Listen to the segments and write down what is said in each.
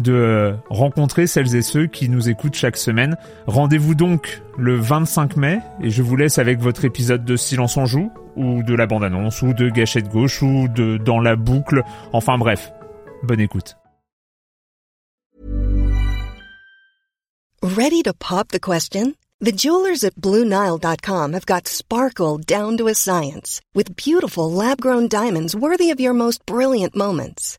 de rencontrer celles et ceux qui nous écoutent chaque semaine. Rendez-vous donc le 25 mai et je vous laisse avec votre épisode de Silence en joue ou de la bande-annonce ou de Gâchette gauche ou de Dans la boucle. Enfin bref, bonne écoute. Ready to pop the question? The jewelers at BlueNile.com have got sparkle down to a science with beautiful lab-grown diamonds worthy of your most brilliant moments.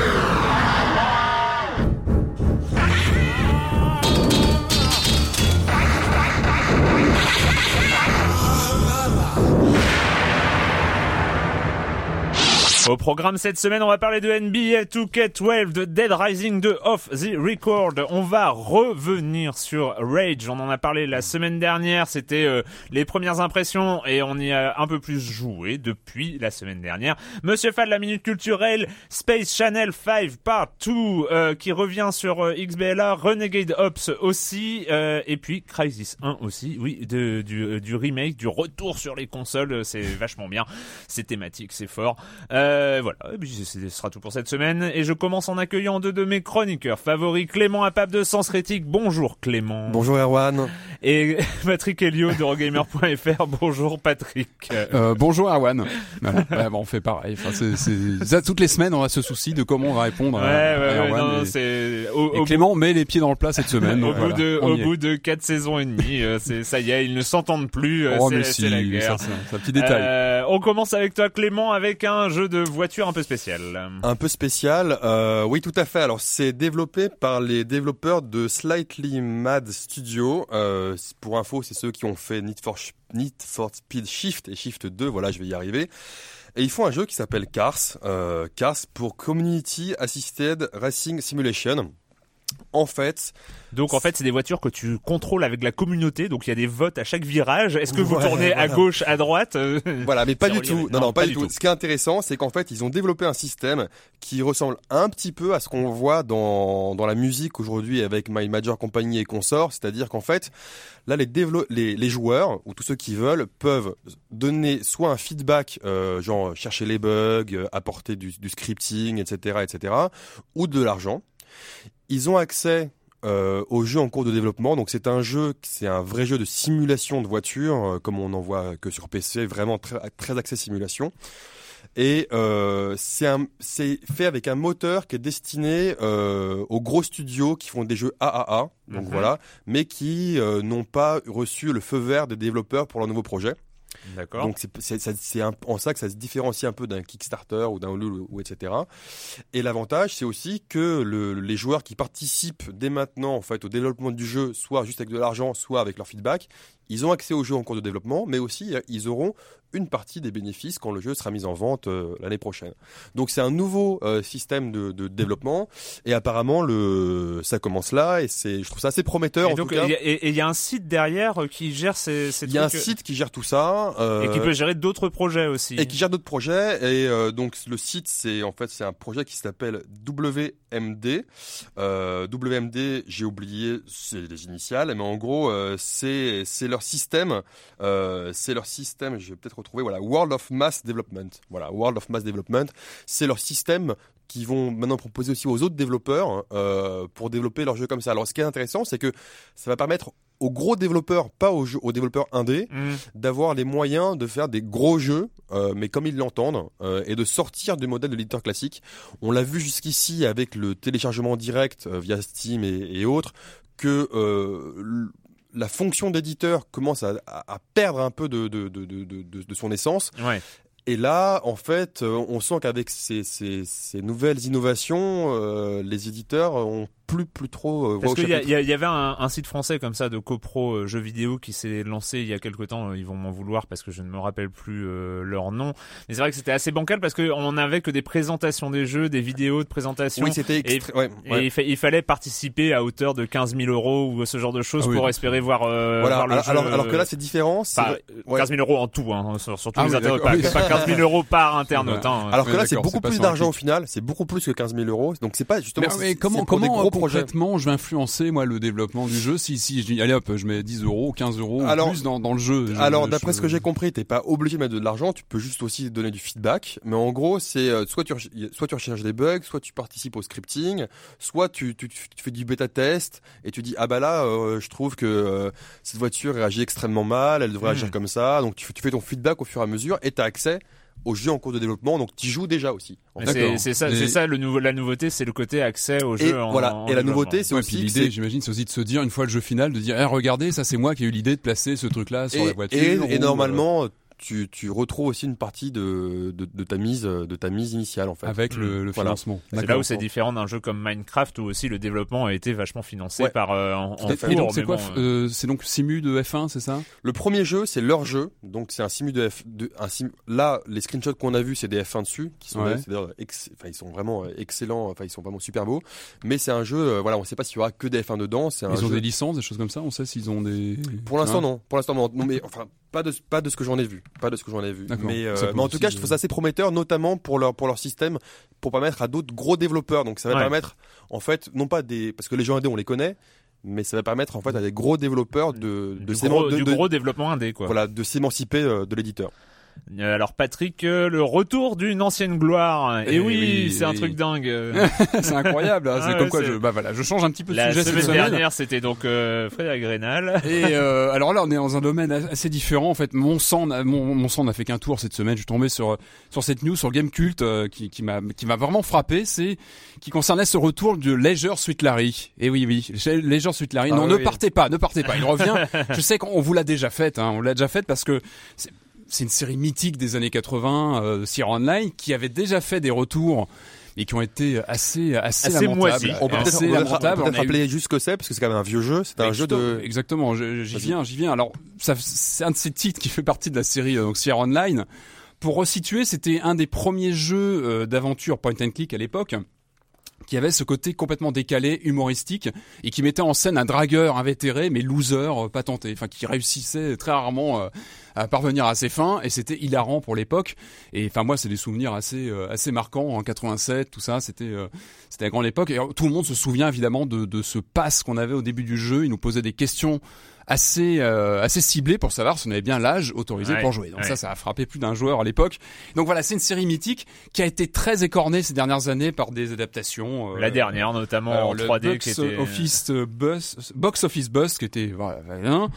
Au programme cette semaine, on va parler de NBA 2K12, de Dead Rising, de Off the Record. On va revenir sur Rage. On en a parlé la semaine dernière. C'était euh, les premières impressions et on y a un peu plus joué depuis la semaine dernière. Monsieur Fall, la minute culturelle, Space Channel 5 Part 2 euh, qui revient sur euh, XBLA, Renegade Ops aussi et puis Crisis 1 aussi. Oui, du, remake, du retour sur les consoles. C'est vachement bien. C'est thématique, c'est fort. Euh, voilà, ce sera tout pour cette semaine. Et je commence en accueillant deux de mes chroniqueurs favoris, Clément Apap de Sens Critique. Bonjour Clément. Bonjour Erwan. Et Patrick Helio de Rogamer.fr. Bonjour Patrick. Euh, bonjour Erwan. ouais, bon, on fait pareil. Enfin, c'est, toutes les semaines, on a ce souci de comment on va répondre ouais, à, ouais, Erwan. et, au, Clément met les pieds dans le plat cette semaine. au bout de, au bout de quatre saisons et demie, euh, c'est, ça y est, ils ne s'entendent plus. Oh, c'est, la guerre. C'est un petit détail. Euh, on commence avec toi Clément avec un jeu de voiture un peu spéciale. Un peu spécial, euh, oui tout à fait. Alors c'est développé par les développeurs de Slightly Mad Studio. Euh, pour info, c'est ceux qui ont fait Need for, Need for Speed Shift et Shift 2. Voilà, je vais y arriver. Et ils font un jeu qui s'appelle Cars. Euh, Cars pour Community Assisted Racing Simulation. En fait, donc en fait, c'est des voitures que tu contrôles avec la communauté. Donc il y a des votes à chaque virage. Est-ce que vous tournez à gauche, à droite Voilà, mais pas du tout. Non, non, pas, du tout. Ce qui est intéressant, c'est qu'en fait, ils ont développé un système qui ressemble un petit peu à ce qu'on voit dans dans la musique aujourd'hui avec My Major Company et consorts. C'est-à-dire qu'en fait, là, les, les les joueurs ou tous ceux qui veulent peuvent donner soit un feedback, euh, genre chercher les bugs, euh, apporter du, du scripting, etc., etc., ou de l'argent. Ils ont accès euh, au jeu en cours de développement. Donc c'est un jeu, c'est un vrai jeu de simulation de voiture, euh, comme on n'en voit que sur PC, vraiment très, très axé simulation. Et euh, c'est fait avec un moteur qui est destiné euh, aux gros studios qui font des jeux AAA, donc mhm. voilà, mais qui n'ont pas reçu le feu vert des développeurs pour leur nouveau projet. Donc c'est en ça que ça se différencie un peu d'un Kickstarter ou d'un Ulule ou etc. Et l'avantage c'est aussi que le, les joueurs qui participent dès maintenant en fait au développement du jeu, soit juste avec de l'argent, soit avec leur feedback, ils ont accès au jeu en cours de développement, mais aussi ils auront une partie des bénéfices quand le jeu sera mis en vente euh, l'année prochaine. Donc c'est un nouveau euh, système de, de, développement et apparemment le ça commence là et c'est je trouve ça assez prometteur. Et donc il y, a un site derrière euh, qui gère ces, ces Il y a un site qui gère tout ça et qui peut gérer d'autres projets aussi. Et qui gère d'autres projets et donc le site c'est en fait c'est un projet qui s'appelle WMD. WMD j'ai oublié c'est les initiales mais en gros c'est c'est leur système c'est leur système je vais peut-être retrouver voilà World of Mass Development. Voilà, World of Mass Development, c'est leur système qui vont maintenant proposer aussi aux autres développeurs euh, pour développer leurs jeux comme ça. Alors ce qui est intéressant, c'est que ça va permettre aux gros développeurs, pas aux, aux développeurs indés, Mm. d'avoir les moyens de faire des gros jeux, euh, mais comme ils l'entendent, euh, et de sortir du modèle de l'éditeur classique. On l'a vu jusqu'ici avec le téléchargement direct via Steam et, et autres, que euh, la fonction d'éditeur commence à, perdre un peu de, de, de, de, son essence. Ouais. Et là, en fait, euh, on sent qu'avec ces, ces, ces nouvelles innovations, euh, les éditeurs ont plus plus trop euh, Parce qu'il y, a- chapitre. il y a- il y avait un, un site français comme ça de copro euh, jeux vidéo qui s'est lancé il y a quelque temps. Ils vont m'en vouloir parce que je ne me rappelle plus euh, leur nom. Mais c'est vrai que c'était assez bancal parce qu'on n'avait que des présentations des jeux, des vidéos de présentation. Oui, c'était Et- extra- ouais, Et il, fa- il fallait participer à hauteur de 15 000 euros ou ce genre de choses Ah oui, pour espérer voir, euh, Voilà. voir le Alors, jeu. alors, alors que là, c'est différent. c'est Enfin, vrai- euh, ouais. 15 000 euros en tout, hein, sur, sur tous Ah les oui, internautes, pas, oui. pas 15 000 euros par internaute. Ouais. Hein. Alors que là, c'est beaucoup plus d'argent au final. C'est beaucoup plus que 15 000 euros. Donc c'est pas justement. Mais, mais comment, comment. Concrètement je vais influencer moi le développement du jeu si si je dis allez hop je mets 10 euros 15 euros Alors- plus dans, dans le jeu Je- Alors, je- d'après ce que j'ai compris, t'es pas obligé de mettre de l'argent. Tu peux juste aussi donner du feedback. Mais en gros, c'est euh, soit tu soit tu recherches des bugs, soit tu participes au scripting, soit tu, tu, tu fais du bêta test et tu dis ah bah là, euh, je trouve que euh, cette voiture réagit extrêmement mal. Elle devrait Hmm. agir comme ça. Donc tu, fais- tu fais ton feedback au fur et à mesure et t'as accès au jeu en cours de développement. Donc tu joues déjà aussi. C'est ça, c'est ça le nouveau, la nouveauté, c'est le côté accès au jeu. Et en- voilà. en Et la nouveauté, c'est Ouais, aussi l'idée, j'imagine, c'est aussi de se dire une fois le jeu final, de dire, eh, regardez, ça c'est moi qui ai eu l'idée de placer ce truc-là sur et, la voiture. et- ou, et euh, normalement, tu, tu retrouves aussi une partie de, de, de ta mise de ta mise initiale en fait. avec le, le Voilà. financement. C'est là où c'est différent d'un jeu comme Minecraft où aussi le développement a été vachement financé Ouais. par euh, en, en c'est quoi euh, donc Simu de F1, c'est ça? Le premier jeu, c'est leur jeu, donc c'est un simu de F. De, un là, les screenshots qu'on a vus, c'est des F1 dessus, qui sont, Ouais. ex- ils sont vraiment euh, excellents, enfin, ils sont vraiment super beaux. Mais c'est un jeu, euh, voilà, on sait pas s'il y aura que des F1 dedans. Un Ils ont des licences, des choses comme ça. On sait s'ils ont des. Pour l'instant, Hein? non. Pour l'instant, non. Non, mais enfin, pas de, pas de ce que j'en ai vu. Pas de ce que j'en ai vu. Mais, euh, mais en tout cas, je trouve ça assez prometteur, notamment pour leur, pour leur système, pour permettre à d'autres gros développeurs. Donc, ça va Ouais. permettre, en fait, non pas des, parce que les jeux indés, on les connaît, mais ça va permettre, en fait, à des gros développeurs de, de du, gros, de- du de- gros développement indé quoi. voilà, de s'émanciper euh, de l'éditeur. Euh, Alors Patrick, euh, le retour d'une ancienne gloire. Et Eh oui, oui, c'est un truc dingue. C'est incroyable. hein. Ah c'est ouais, comme quoi je, bah voilà, je change un petit peu de La sujet cette semaine semaine. dernière, c'était donc euh, Frédéric Rénal. Et euh, alors là, on est dans un domaine assez différent. En fait, mon sang, n'a- mon, mon sang n'a fait qu'un tour cette semaine. Je suis tombé sur sur cette news sur Game Cult euh, qui, qui m'a qui m'a vraiment frappé. C'est qui concernait ce retour de Leisure Suite Larry. Et oui, oui, Leisure Suite Larry. Ah non, oui. ne partez pas, ne partez pas. Il revient. Je sais qu'on vous l'a déjà faite. Hein, on l'a déjà faite parce que c'est une série mythique des années 80, euh, Sierra Online, qui avait déjà fait des retours et qui ont été assez assez, Assez lamentables. moisis. On peut peut-être Assez peut a eu- rappeler juste ce que c'est, parce que c'est quand même un vieux jeu. C'est un jeu de. Exactement, j'y viens, j'y viens. Alors, c'est un de ces titres qui fait partie de la série euh, donc Sierra Online. Pour resituer, c'était un des premiers jeux euh, d'aventure point and click à l'époque qui avait ce côté complètement décalé, humoristique, et qui mettait en scène un dragueur invétéré, mais loser, euh, pas tenté, enfin qui réussissait très rarement euh, à parvenir à ses fins, et c'était hilarant pour l'époque. Et enfin moi, c'est des souvenirs assez euh, assez marquants en 87, tout ça, c'était euh, c'était la grande époque. Et euh, tout le monde se souvient évidemment de, de ce pass qu'on avait au début du jeu. Il nous posait des questions assez euh, assez ciblées pour savoir si on avait bien l'âge autorisé Ouais, pour jouer. Donc ouais. ça, ça a frappé plus d'un joueur à l'époque. Donc voilà, c'est une série mythique qui a été très écornée ces dernières années par des adaptations. euh, La dernière, notamment en le 3D, box qui était. office euh, buzz, box office buzz qui était voilà, hein.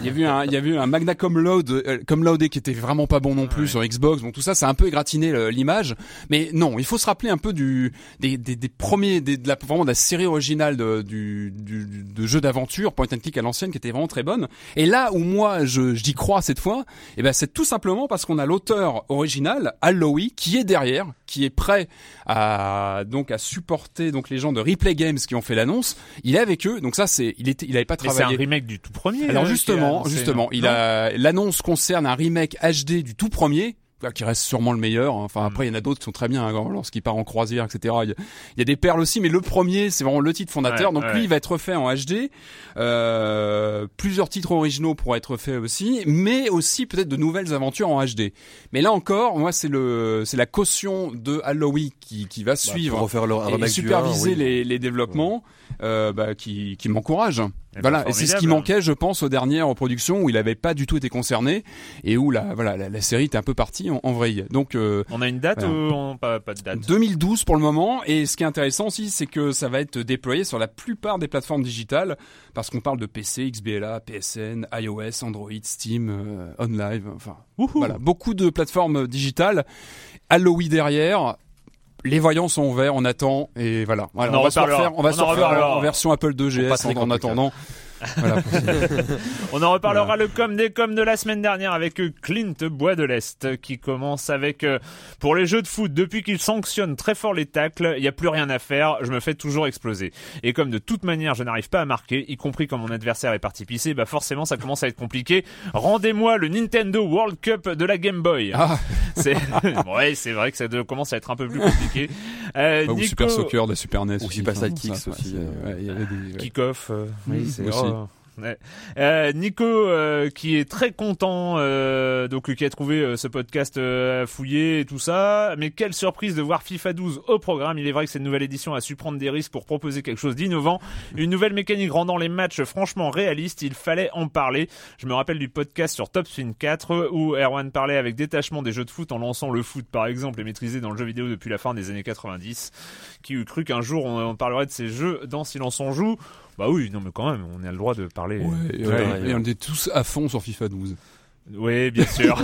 il y a eu un il y a eu un Magna Cum Laude euh, Cum Laude qui était vraiment pas bon non plus Ouais. sur Xbox bon tout ça ça a un peu égratigné l'image mais non il faut se rappeler un peu du des, des, des premiers des, de la vraiment de la série originale de, du, du de jeu d'aventure point and click à l'ancienne qui était vraiment très bonne. Et là où moi je j'y crois cette fois et ben c'est tout simplement parce qu'on a l'auteur original Alloy qui est derrière qui est prêt à donc à supporter donc les gens de Replay Games qui ont fait l'annonce. Il est avec eux. Donc ça c'est il était il avait pas Mais c'est un travaillé remake du tout premier. alors euh, justement, justement, il a l'annonce concerne un remake HD du tout premier qui reste sûrement le meilleur. hein. Enfin après il y en a d'autres qui sont très bien hein, lorsqu'il part en croisière, etc. Il y, a, il y a des perles aussi, mais le premier c'est vraiment le titre fondateur. Ouais, Donc ouais. lui il va être refait en HD. Euh, plusieurs titres originaux pourraient être faits aussi, mais aussi peut-être de nouvelles aventures en HD. Mais là encore, moi c'est le c'est la caution de Halloween qui qui va Bah, suivre pour refaire le, un et superviser oui. les, les développements euh, bah, qui, qui m'encourage. Voilà, et c'est ce qui manquait, je pense, aux dernières reproductions où il avait pas du tout été concerné et où la voilà la, série était un peu partie en, vrille. Donc euh, on a une date ou pas, pas de date 2012 pour le moment. Et ce qui est intéressant aussi, c'est que ça va être déployé sur la plupart des plateformes digitales parce qu'on parle de PC, XBLA, PSN, iOS, Android, Steam, euh, OnLive, enfin voilà, beaucoup de plateformes digitales. Halloween derrière, les voyants sont ouverts, on attend et voilà. on, va se refaire, on va se refaire en version Apple 2GS en attendant. On en reparlera le com des com de la semaine dernière avec Clint Bois de l'Est qui commence avec euh, pour les jeux de foot depuis qu'il sanctionne très fort les tacles, il n'y a plus rien à faire, je me fais toujours exploser. Et comme de toute manière je n'arrive pas à marquer, y compris quand mon adversaire est parti pisser, bah forcément ça commence à être compliqué. Rendez-moi le Nintendo World Cup de la Game Boy. Ah. C'est ouais, c'est vrai que ça commence à être un peu plus compliqué. Euh, Ou Super Soccer de Super NES ou Super Sidekicks aussi. Kick-off, oui, c'est euh, Nico euh, qui est très content, euh, donc qui a trouvé ce podcast fouillé et tout ça. Mais quelle surprise de voir FIFA 12 au programme. Il est vrai que cette nouvelle édition a su prendre des risques pour proposer quelque chose d'innovant, une nouvelle mécanique rendant les matchs franchement réalistes. Il fallait en parler. Je me rappelle du podcast sur Top Spin 4 où Erwan parlait avec détachement des jeux de foot en lançant le foot par exemple et maîtrisé dans le jeu vidéo depuis la fin des années 90. Qui eût cru qu'un jour on, parlerait de ces jeux dans Silence on joue? Bah oui, non mais quand même, on a le droit de parler. Ouais, et, on est tous à fond sur FIFA 12. Oui, bien sûr.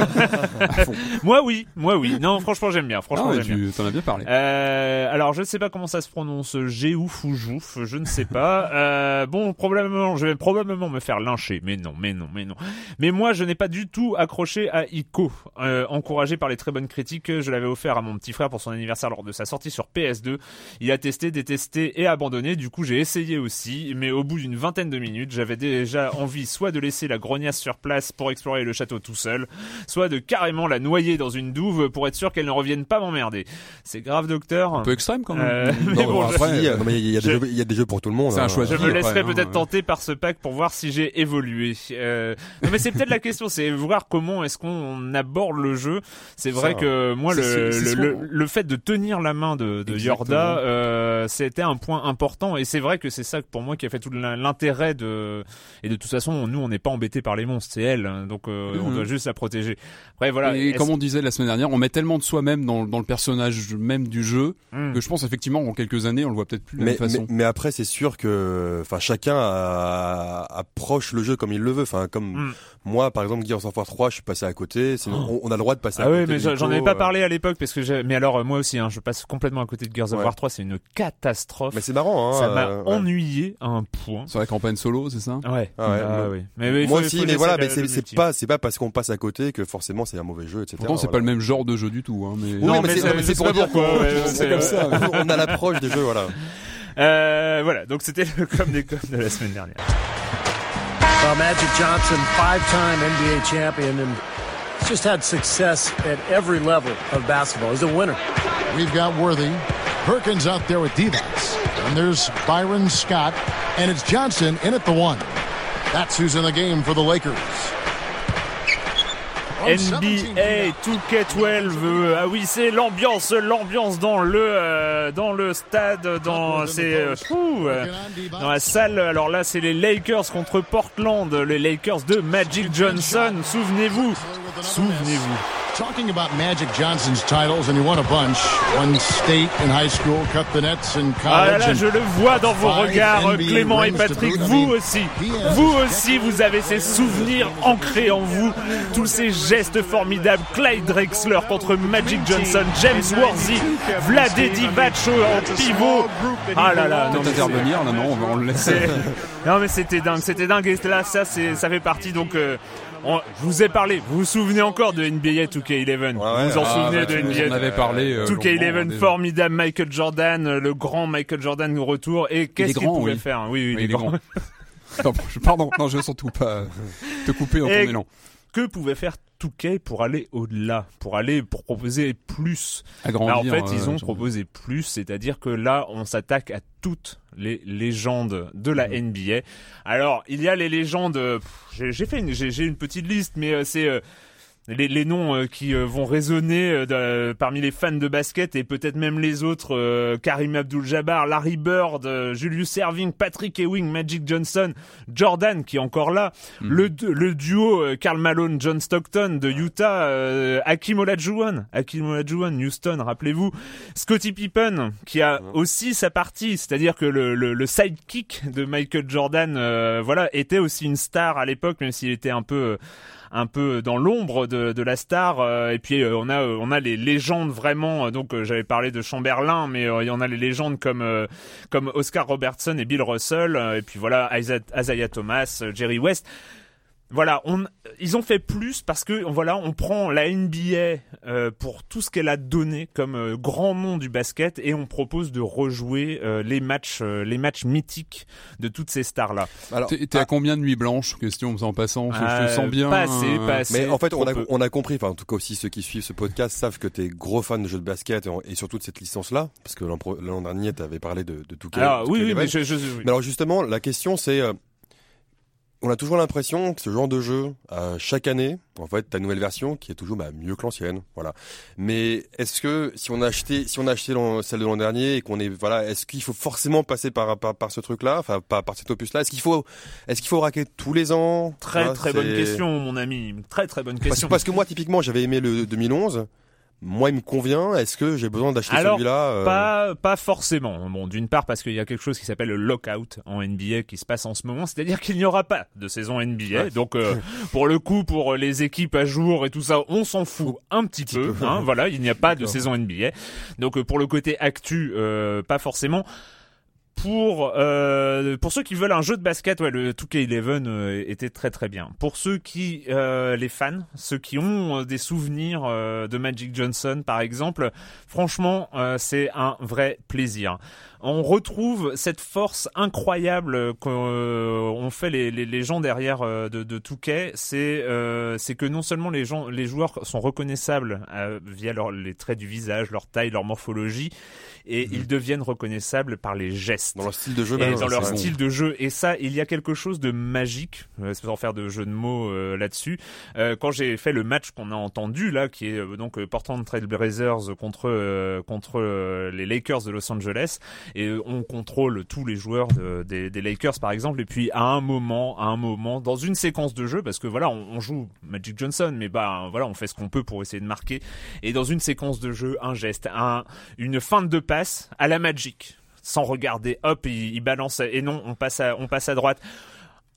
moi, oui, moi, oui. Non, franchement, j'aime bien. Franchement, ah tu en as bien parlé. Euh, alors, je ne sais pas comment ça se prononce, Géouf ou Jouf, je ne sais pas. Euh, bon, probablement, je vais probablement me faire lyncher, mais non, mais non, mais non. Mais moi, je n'ai pas du tout accroché à Ico. Euh, encouragé par les très bonnes critiques, je l'avais offert à mon petit frère pour son anniversaire lors de sa sortie sur PS2. Il a testé, détesté et abandonné. Du coup, j'ai essayé aussi, mais au bout d'une vingtaine de minutes, j'avais déjà envie soit de laisser la grognasse sur place pour explorer le château tout seul, soit de carrément la noyer dans une douve pour être sûr qu'elle ne revienne pas m'emmerder. C'est grave, docteur. Un peu extrême quand même. Euh, mais bon, après, il y, a des jeux pour tout le monde. C'est un hein. choix. Je me laisserai peut-être tenter par ce pack pour voir si j'ai évolué. Euh, non, mais c'est peut-être la question, c'est voir comment est-ce qu'on aborde le jeu. C'est vrai que moi, le, le, le, fait de tenir la main de, de Yorda, euh, c'était un point important. Et c'est vrai que c'est ça pour moi qui a fait tout l'intérêt de. Et de toute façon, nous, on n'est pas embêtés par les monstres, c'est elle. Hein. Donc, euh, on doit mhm. juste la protéger. Après, voilà. Et comme on disait la semaine dernière, on met tellement de soi-même dans, dans, le personnage même du jeu hmm. que je pense effectivement en quelques années, on le voit peut-être plus de mais, la même façon. Mais, après, c'est sûr que, enfin, chacun approche le jeu comme il le veut. Enfin, comme hmm. moi, par exemple, Gears of War 3, je suis passé à côté. Oh. On, a le droit de passer à ah côté. oui, mais j'en avais pas euh. parlé à l'époque parce que mais alors moi aussi, hein, je passe complètement à côté de Gears of War 3. C'est une catastrophe. Mais c'est marrant. Hein, ça m'a euh, ennuyé à un point. Sur la campagne solo, c'est ça? Ouais. Ah ouais. Ah oui. Mais, moi aussi, mais voilà, mais c'est pas, c'est pas parce qu'on passe à côté que forcément c'est un mauvais jeu, etc. Pourtant, c'est pas le même genre de jeu du tout. Hein, mais... Oui, mais, c'est pour dire pourquoi. c'est comme ça. On a l'approche des jeux, voilà. Euh, voilà, donc c'était le com des coms de la semaine dernière. Well, Magic Johnson, five-time NBA champion, and just had success at every level of basketball. He's a winner. We've got Worthy, Perkins out there with Divac, and there's Byron Scott, and it's Johnson in at the one. That's who's in the game for the Lakers. NBA 2K12 ah oui c'est l'ambiance l'ambiance dans le euh, dans le stade dans euh, euh, dans la salle. Alors là c'est les Lakers contre Portland. Les Lakers de Magic Johnson. Souvenez-vous souvenez-vous talking about Magic Johnson's titles, and he won a bunch. One state in high school, cut the nets in college. Ah là, là, je le vois dans vos regards, Clément et Patrick. Vous aussi, vous aussi, vous avez ces souvenirs ancrés en vous, tous ces gestes formidables. Clyde Drexler contre Magic Johnson, James Worthy, Vlade Divac en pivot. Ah là là, non, intervenir, non, non, on le laisser. non mais c'était dingue, c'était dingue. Et là, ça, ça fait partie donc. Euh, je vous ai parlé. Vous vous souvenez encore de NBA 2K11 Vous vous en ah, souvenez bah, de NBA On avait parlé. 2K11 euh, formidable, Michael Jordan, euh, le grand Michael Jordan au retour. Et qu'est-ce qu'il pouvait faire Oui, oui, il, est grand. pardon, non, je veux surtout pas te couper dans ton élan que pouvait faire Touquet pour aller au-delà, pour aller pour proposer plus? Agrandir, en fait, ils ont proposé plus, c'est-à-dire que là, on s'attaque à toutes les légendes de la mhm. NBA. Alors, il y a les légendes. J'ai fait, une, j'ai une petite liste, mais euh, c'est euh, les, les noms euh, qui euh, vont résonner euh, parmi les fans de basket et peut-être même les autres euh, Karim Abdul-Jabbar, Larry Bird, euh, Julius Erving, Patrick Ewing, Magic Johnson, Jordan qui est encore là, le, du- le duo euh, Karl Malone, John Stockton de Utah, euh, Hakim Olajuwon, Hakim Olajuwon, Houston, rappelez-vous, Scottie Pippen qui a aussi sa partie, c'est-à-dire que le, le, le sidekick de Michael Jordan, euh, voilà, était aussi une star à l'époque, même s'il était un peu euh, un peu dans l'ombre de, de la star euh, et puis euh, on a euh, on a les légendes vraiment donc j'avais parlé de Chamberlain mais il y en a les légendes comme comme Oscar Robertson et Bill Russell et puis voilà Isaiah, Thomas Jerry West voilà, on, ils ont fait plus parce que voilà, on prend la NBA euh, pour tout ce qu'elle a donné comme euh, grand nom du basket et on propose de rejouer euh, les matchs, euh, les matchs mythiques de toutes ces stars là. Alors, T'es t'es à combien de nuits blanches? Question en passant. Je, je te sens bien. Pas assez, euh, pas assez. Mais en fait, on a, on a compris, enfin, en tout cas aussi ceux qui suivent ce podcast savent que t'es gros fan de jeux de basket et, surtout de cette licence-là, parce que l'an pro- l'an dernier, t'avais parlé de, de tout Alors oui, oui, mais je, je, oui. Mais alors justement, la question c'est, euh, on a toujours l'impression que ce genre de jeu, euh, chaque année, en fait, ta nouvelle version qui est toujours bah, mieux que l'ancienne, voilà. Mais est-ce que si on a acheté, si on a acheté celle de l'an dernier et qu'on est, voilà, est-ce qu'il faut forcément passer par par, par ce truc-là, enfin par, par cet opus-là? Est-ce qu'il faut, est-ce qu'il faut raquer tous les ans? Très Voilà, très bonne question, mon ami. Très très bonne Parce, question. parce que moi, typiquement, j'avais aimé le 2011. Moi, il me convient. Est-ce que j'ai besoin d'acheter celui-là euh, Pas, pas forcément. Bon, d'une part parce qu'il y a quelque chose qui s'appelle le lockout en NBA qui se passe en ce moment, c'est-à-dire qu'il n'y aura pas de saison NBA. Ouais. Donc, euh, pour le coup, pour les équipes à jour et tout ça, on s'en fout un petit, peu. peu. hein, voilà, il n'y a pas de saison NBA. Donc, euh, pour le côté actu, euh, pas forcément. Pour euh, pour ceux qui veulent un jeu de basket, ouais, le 2K11 euh, était très très bien. Pour ceux qui euh, les fans, ceux qui ont euh, des souvenirs euh, de Magic Johnson par exemple, franchement, c'est un vrai plaisir. On retrouve cette force incroyable qu'ont fait les, les, les gens derrière euh, de, de Touquet. C'est euh, c'est que non seulement les gens, les joueurs sont reconnaissables euh, via leur, les traits du visage, leur taille, leur morphologie, et ils deviennent reconnaissables par les gestes dans leur style de jeu, et dans leur c'est bon. style de jeu. Et ça, il y a quelque chose de magique, euh, sans faire de jeu de mots euh, là-dessus. Euh, quand j'ai fait le match qu'on a entendu là, qui est euh, donc euh, Portland Trail Blazers contre euh, contre euh, les Lakers de Los Angeles, et euh, on contrôle tous les joueurs de- des, Lakers par exemple. Et puis à un moment, à un moment, dans une séquence de jeu, parce que voilà, on, joue Magic Johnson, mais bah voilà, on fait ce qu'on peut pour essayer de marquer. Et dans une séquence de jeu, un geste, un, une feinte de passe à la Magic sans regarder, hop, il, il balance et non, on passe on passe à droite.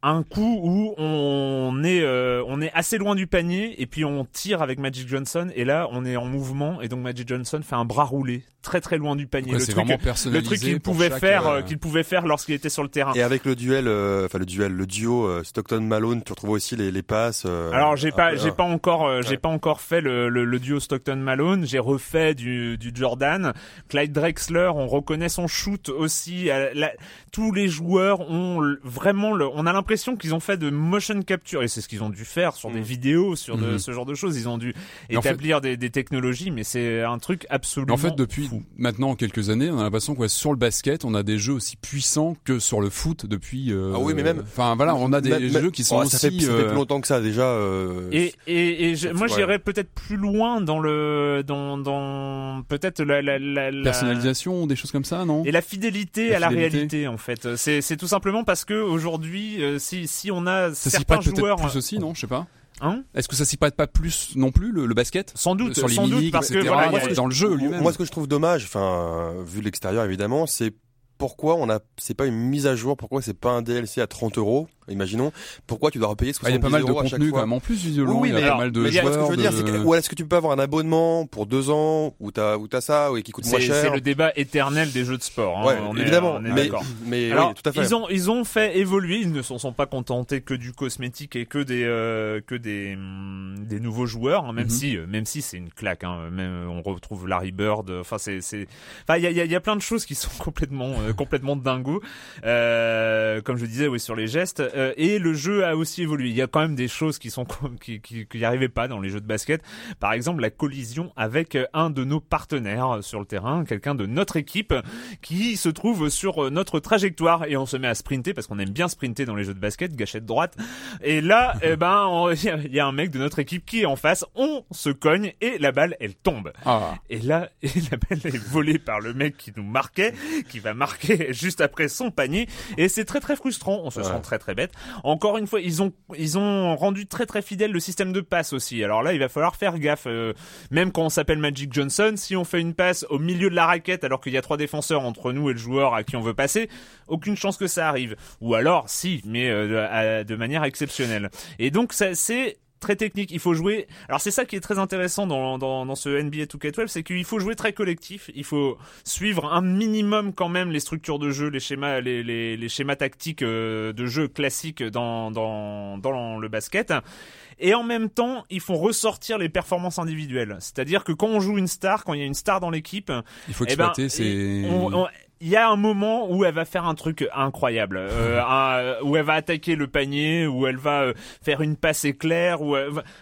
Un coup où on est, euh, on est assez loin du panier et puis on tire avec Magic Johnson et là on est en mouvement et donc Magic Johnson fait un bras roulé très très loin du panier. Ouais, le c'est truc, vraiment le truc qu'il pouvait chaque, faire, euh, euh, qu'il pouvait faire lorsqu'il était sur le terrain. Et avec le duel, euh, enfin le duel, le duo euh, Stockton Malone, tu retrouves aussi les, les passes. euh, Alors j'ai pas j'ai pas encore euh, j'ai Ouais. pas encore fait le, le, le duo Stockton Malone, j'ai refait du, du Jordan, Clyde Drexler, on reconnaît son shoot aussi, la- tous les joueurs ont vraiment le, on a l'impression qu'ils ont fait de motion capture et c'est ce qu'ils ont dû faire sur des Mm. vidéos, sur de, Mhm. ce genre de choses, ils ont dû Mais en fait- établir des, des technologies mais c'est un truc absolument en fait, depuis fou. maintenant quelques années, on a l'impression que ouais, sur le basket, on a des jeux aussi puissants que sur le foot depuis. euh, Ah oui, mais même- Enfin voilà, on a des Même- jeux qui sont Oh, aussi. ça fait, ça fait euh, plus longtemps que ça déjà. euh, Et, et, et je- moi Ouais. j'irais peut-être plus loin dans le dans dans peut-être la, la, la, la- personnalisation, des choses comme ça, non? Et la fidélité La à la fidélité. réalité, en fait. C'est, c'est tout simplement parce que aujourd'hui, euh, si, si on a Ça s'y certains joueurs, plus aussi, non? Je sais pas. hein, Est-ce que ça s'y prête pas plus non plus le, le basket? Sans doute, sur les sans doute, parce que voilà, a- dans le jeu lui-même. Moi, ce que je trouve dommage, enfin, vu de l'extérieur évidemment, c'est pourquoi on a, c'est pas une mise à jour, pourquoi c'est pas un DLC à 30 euros, imaginons, pourquoi tu dois repayer 70 Ah, il y a pas mal de contenu quand même en plus du violon. Oui, il y a pas mal de mais il y a- Moi, ce que je joueurs. veux dire, de- c'est que, ou est-ce que tu peux avoir un abonnement pour deux ans, où t'as, où t'as ça, et qui coûte moins c'est, cher. c'est le débat éternel des jeux de sport. hein. Ouais, on est- évidemment, on est mais, d'accord. mais Alors, oui, tout à fait. ils ont ils ont fait évoluer. Ils ne s'en sont pas contentés que du cosmétique et que des euh, que des hum, des nouveaux joueurs. hein, même Mhm. si euh, même si c'est une claque. Hein, même, on retrouve Larry Bird. euh, Enfin c'est c'est. Enfin il y a, il y, a, y a plein de choses qui sont complètement euh, complètement dingos. Euh, comme je disais oui sur les gestes. Euh, et le jeu a aussi évolué. Il y a quand même des choses qui sont qui qui, qui arrivaient pas dans les jeux de basket. Par exemple, la collision avec un de nos partenaires sur le terrain, quelqu'un de notre équipe qui se trouve sur notre trajectoire et on se met à sprinter parce qu'on aime bien sprinter dans les jeux de basket, gâchette droite. Et là, eh ben, il y a un mec de notre équipe qui est en face, on se cogne et la balle elle tombe. Ah. Et là, et la balle est volée par le mec qui nous marquait, qui va marquer juste après son panier et c'est très très frustrant. On se sent très très bête. Encore une fois, ils ont rendu très très fidèle le système de passe aussi. Alors là, il va falloir faire gaffe. Euh, même quand on s'appelle Magic Johnson, si on fait une passe au milieu de la raquette alors qu'il y a trois défenseurs entre nous et le joueur à qui on veut passer, aucune chance que ça arrive. Ou alors, si, mais euh, de manière exceptionnelle. Et donc, c'est très technique. Il faut jouer. Alors c'est ça qui est très intéressant dans, dans, dans ce NBA 2K12, c'est qu'il faut jouer très collectif. Il faut suivre un minimum quand même les structures de jeu, les schémas, les, les, les schémas tactiques euh, de jeu classiques dans, dans, dans le basket. Et en même temps, ils font ressortir les performances individuelles. C'est-à-dire que quand on joue une star, quand il y a une star dans l'équipe, il faut eh ben, exploiter ben, il y a un moment où elle va faire un truc incroyable, euh, où elle va attaquer le panier, où elle va euh, faire une passe éclair, où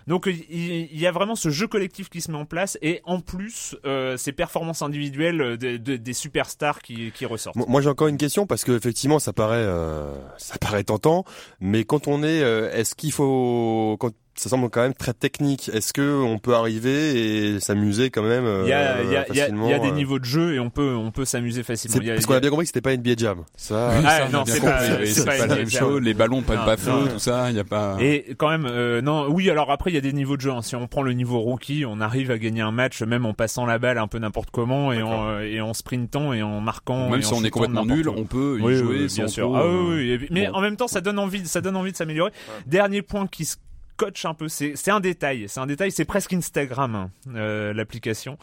donc il y, a vraiment ce jeu collectif qui se met en place et en plus euh, ces performances individuelles des superstars qui, qui ressortent. Moi j'ai encore une question parce que effectivement ça paraît euh, ça paraît tentant, mais quand on est, est-ce qu'il faut quand ça semble quand même très technique. Est-ce que on peut arriver et s'amuser quand même Il y a, y a, facilement, y a, des euh, niveaux de jeu et on peut on peut s'amuser facilement. parce qu'on a bien compris que c'était pas une NBA Jam. Ça, ah, non, c'est pas, pas, pas, la même chose. Les ballons pas de bafou, tout ça, il y a pas. Et quand même, euh, non, oui. Alors après, il y a des niveaux de jeu. Hein. Si on prend le niveau rookie, on arrive à gagner un match même en passant la balle un peu n'importe comment et en et en sprintant et en marquant. Même si on est complètement nul, on peut y jouer. bien sûr. Ah oui, mais en même temps, ça donne envie, ça donne envie de s'améliorer. Dernier point qui se coach un peu. C'est un détail. C'est un détail. C'est presque Instagram hein, euh, l'application.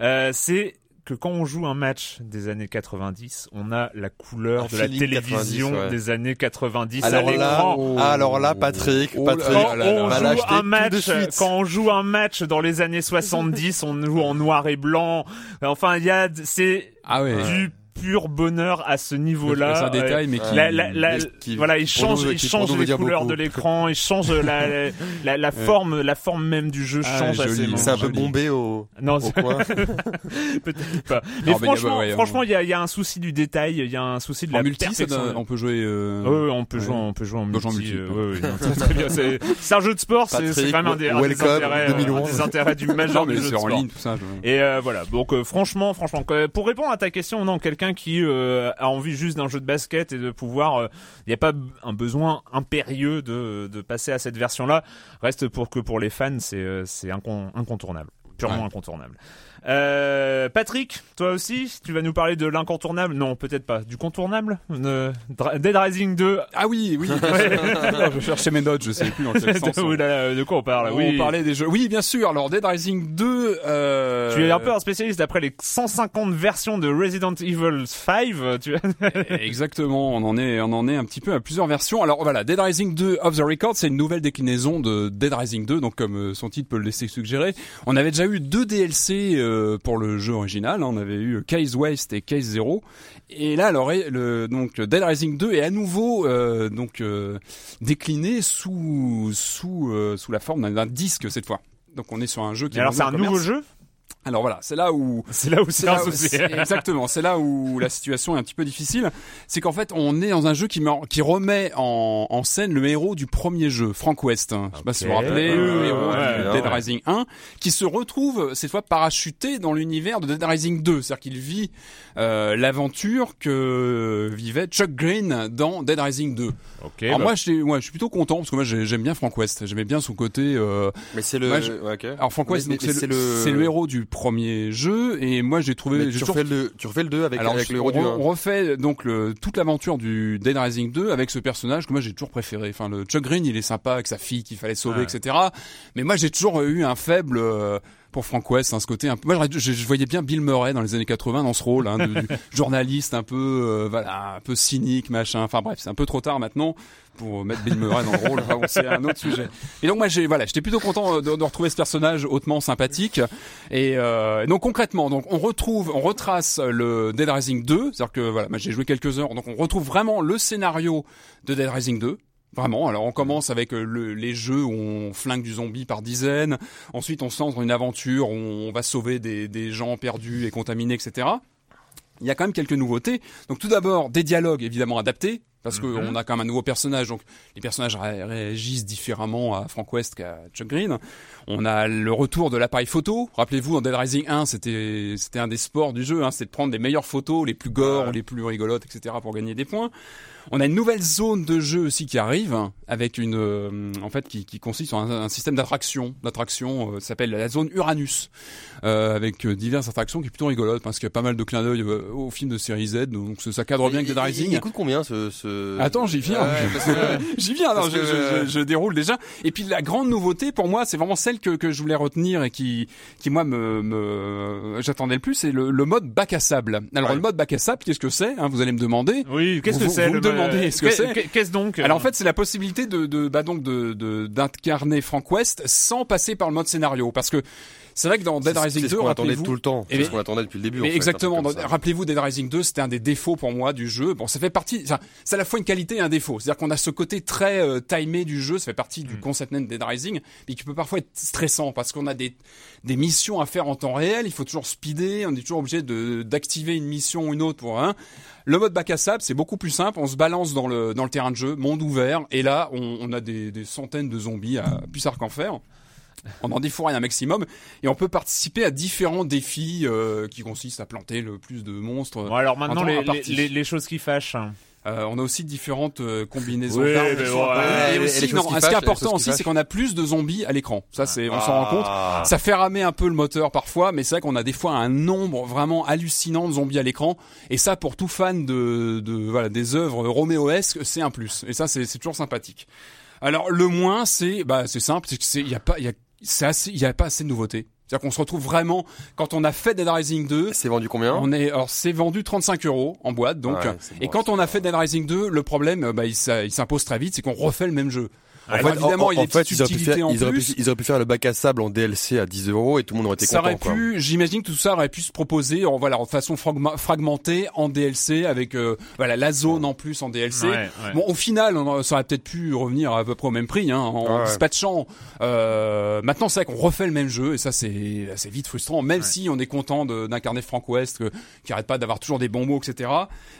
Euh, c'est que quand on joue un match des années 90, on a la couleur de la télévision des années 90 alors à là, ah, alors là, Patrick, oh Patrick, quand on joue un match, quand on joue un match dans les années 70, on joue en noir et blanc. Enfin, il y a, c'est ah ouais. du pur bonheur à ce niveau-là. C'est un détail, mais qui, voilà, il change, il change les couleurs de l'écran, il change la, la, la, forme, la forme même du jeu ah, change assez. C'est un peu bombé au, non, au. Peut-être pas. Mais franchement, franchement, il y a, y a un souci du détail, il y a un souci de la multi, perfection. on peut jouer. Euh... Oui, on peut jouer, on peut jouer en multi. Euh, c'est un jeu de sport, c'est quand même un des, intérêts, euh, des intérêts du majeur du jeu de sport. en ligne, tout ça. Et euh, voilà. Donc franchement, franchement, pour répondre à ta question, non, quelqu'un qui euh, a envie juste d'un jeu de basket et de pouvoir, il euh, n'y a pas un besoin impérieux de, de passer à cette version-là. Reste pour que pour les fans, c'est euh, c'est incontournable, purement incontournable. Euh, Patrick, toi aussi, tu vas nous parler de l'incontournable Non, peut-être pas. Du contournable euh, Dead Rising 2. Ah oui, oui. je cherchais mes notes, je sais plus dans quel sens. de quoi on parle oui. On parlait des jeux. Oui, bien sûr. Alors Dead Rising 2. Euh... Tu es un peu un spécialiste d'après les 150 versions de Resident Evil 5. Tu... Exactement. On en est, on en est un petit peu à plusieurs versions. Alors voilà, Dead Rising 2 of the Record, c'est une nouvelle déclinaison de Dead Rising 2. Donc comme euh, son titre peut le laisser suggérer, on avait déjà eu deux DLC. Euh, pour le jeu original. Hein, on avait eu Case West et Case Zero. Et là, alors, le, donc Dead Rising 2 est à nouveau euh, donc euh, décliné sous sous sous la forme d'un disque cette fois. Donc on est sur un jeu qui. alors c'est un nouveau jeu? Alors voilà, c'est là où c'est là où c'est exactement, c'est là où la situation est un petit peu difficile, c'est qu'en fait on est dans un jeu qui, qui remet en, en, scène le héros du premier jeu, Frank West. Hein. Je sais pas si vous vous rappelez, le héros de Dead Rising 1, qui se retrouve cette fois parachuté dans l'univers de Dead Rising 2, c'est-à-dire qu'il vit euh, l'aventure que vivait Chuck Green dans Dead Rising 2. Okay, Alors bah. moi, je, moi, je suis plutôt content parce que moi j'aime bien Frank West, j'aimais bien son côté. Euh... Mais c'est le. Alors Frank West, c'est le... le héros du premier jeu et moi j'ai trouvé tu refais le tu refais le 2 avec, avec le du 1 on refait donc le, toute l'aventure du Dead Rising 2 avec ce personnage que moi j'ai toujours préféré enfin le Chuck Green il est sympa avec sa fille qu'il fallait sauver etc mais moi j'ai toujours eu un faible euh, pour Frank West, hein, ce côté un peu. Moi, je, je, voyais bien Bill Murray dans les années 80 dans ce rôle hein, de, journaliste un peu, euh, voilà, un peu cynique, machin. Enfin bref, c'est un peu trop tard maintenant pour mettre Bill Murray dans le rôle. Enfin, c'est un autre sujet. Et donc moi, j'ai voilà, j'étais plutôt content de, de, retrouver ce personnage hautement sympathique. Et, euh, donc concrètement, donc on retrouve, on retrace le Dead Rising 2, c'est-à-dire que voilà, j'ai joué quelques heures, donc on retrouve vraiment le scénario de Dead Rising 2 Vraiment. Alors on commence avec le, les jeux où on flingue du zombie par dizaines. Ensuite on se lance dans une aventure où on va sauver des gens perdus et contaminés, etc. Il y a quand même quelques nouveautés. Donc tout d'abord des dialogues évidemment adaptés parce qu'on Mhm. a quand même un nouveau personnage, donc les personnages ré- réagissent différemment à Frank West qu'à Chuck Green. On a le retour de l'appareil photo. Rappelez-vous, en Dead Rising 1, c'était c'était un des sports du jeu, hein, c'était de prendre les meilleures photos, les plus gore, les plus rigolotes, etc. pour gagner des points. On a une nouvelle zone de jeu aussi qui arrive, avec une, euh, en fait, qui, qui consiste en un, un système d'attraction. D'attraction, euh, ça s'appelle la zone Uranus, euh, avec euh, diverses attractions qui est plutôt rigolote parce qu'il y a pas mal de clins d'œil euh, au film de série Z, donc ça, ça cadre bien avec Dead Il- il- Rising. Il coûte combien ce, ce... Attends, j'y viens. Ouais, que- J'y viens. Non, parce je, que- je- je- je déroule déjà. Et puis la grande nouveauté pour moi, c'est vraiment celle que, que je voulais retenir et qui, qui moi me, me j'attendais le plus, c'est le, le mode bac à sable. Alors Ouais. le mode bac à sable, qu'est-ce que c'est hein, Vous allez me demander. Oui, qu'est-ce que c'est le ce que c'est. qu'est- Qu'est-ce donc Alors en fait, c'est la possibilité de, de bah donc de de- d'incarner Frank West sans passer par le mode scénario, parce que c'est vrai que dans Dead Rising c'est ce 2, qu'on attendait rappelez-vous, tout le temps. Eh C'est ce qu'on attendait depuis le début. en mais fait, exactement. Rappelez-vous, Dead Rising 2, c'était un des défauts pour moi du jeu. Bon, ça fait partie. enfin, C'est à la fois une qualité et un défaut. C'est-à-dire qu'on a ce côté très euh, timé du jeu. Ça fait partie Mm. du concept même de Dead Rising, mais qui peut parfois être stressant parce qu'on a des des missions à faire en temps réel. Il faut toujours speeder. On est toujours obligé de d'activer une mission ou une autre pour un. Le mode bac à sable, c'est beaucoup plus simple. On se balance dans le dans le terrain de jeu, monde ouvert, et là, on, on a des, des centaines de zombies à plus qu'en faire. On en défouraille un maximum et on peut participer à différents défis euh, qui consistent à planter le plus de monstres. Bon, alors maintenant les, les, les choses qui fâchent. hein. Euh, on a aussi différentes euh, combinaisons Oui, d'armes. ouais. Et les aussi, non, ce qui est important aussi, c'est qu'on a plus de zombies à l'écran. Ça, c'est, on s'en rend compte. Ah. Ça fait ramer un peu le moteur parfois, mais c'est vrai qu'on a des fois un nombre vraiment hallucinant de zombies à l'écran. Et ça, pour tout fan de, de voilà des œuvres roméoesques, c'est un plus. Et ça, c'est, c'est toujours sympathique. Alors le moins, c'est bah c'est simple, c'est que c'est il y a pas il y a il y a pas assez de nouveautés. C'est-à-dire qu'on se retrouve vraiment quand on a fait Dead Rising 2, C'est vendu combien on est alors c'est vendu 35 euros en boîte donc Ouais, c'est et quand on a fait Dead Rising 2, le problème euh, bah il s'impose très vite, c'est qu'on refait le même jeu. En Alors, fait, évidemment, en, il y a en des fait, ils auraient, pu faire, en ils, auraient pu, plus. ils auraient pu faire le bac à sable en DLC à 10 euros et tout le monde aurait été ça content. aurait quoi. pu, j'imagine que tout ça aurait pu se proposer en voilà en façon fragma- fragmentée en DLC avec euh, voilà la zone en plus en DLC. Ouais, ouais. Bon, au final, on, ça aurait peut-être pu revenir à peu près au même prix, hein, en Ouais. dispatchant. Euh, maintenant, c'est vrai qu'on refait le même jeu, et ça, c'est c'est vite frustrant, même Ouais. si on est content de- d'incarner Frank West, que- qui arrête pas d'avoir toujours des bons mots, etc.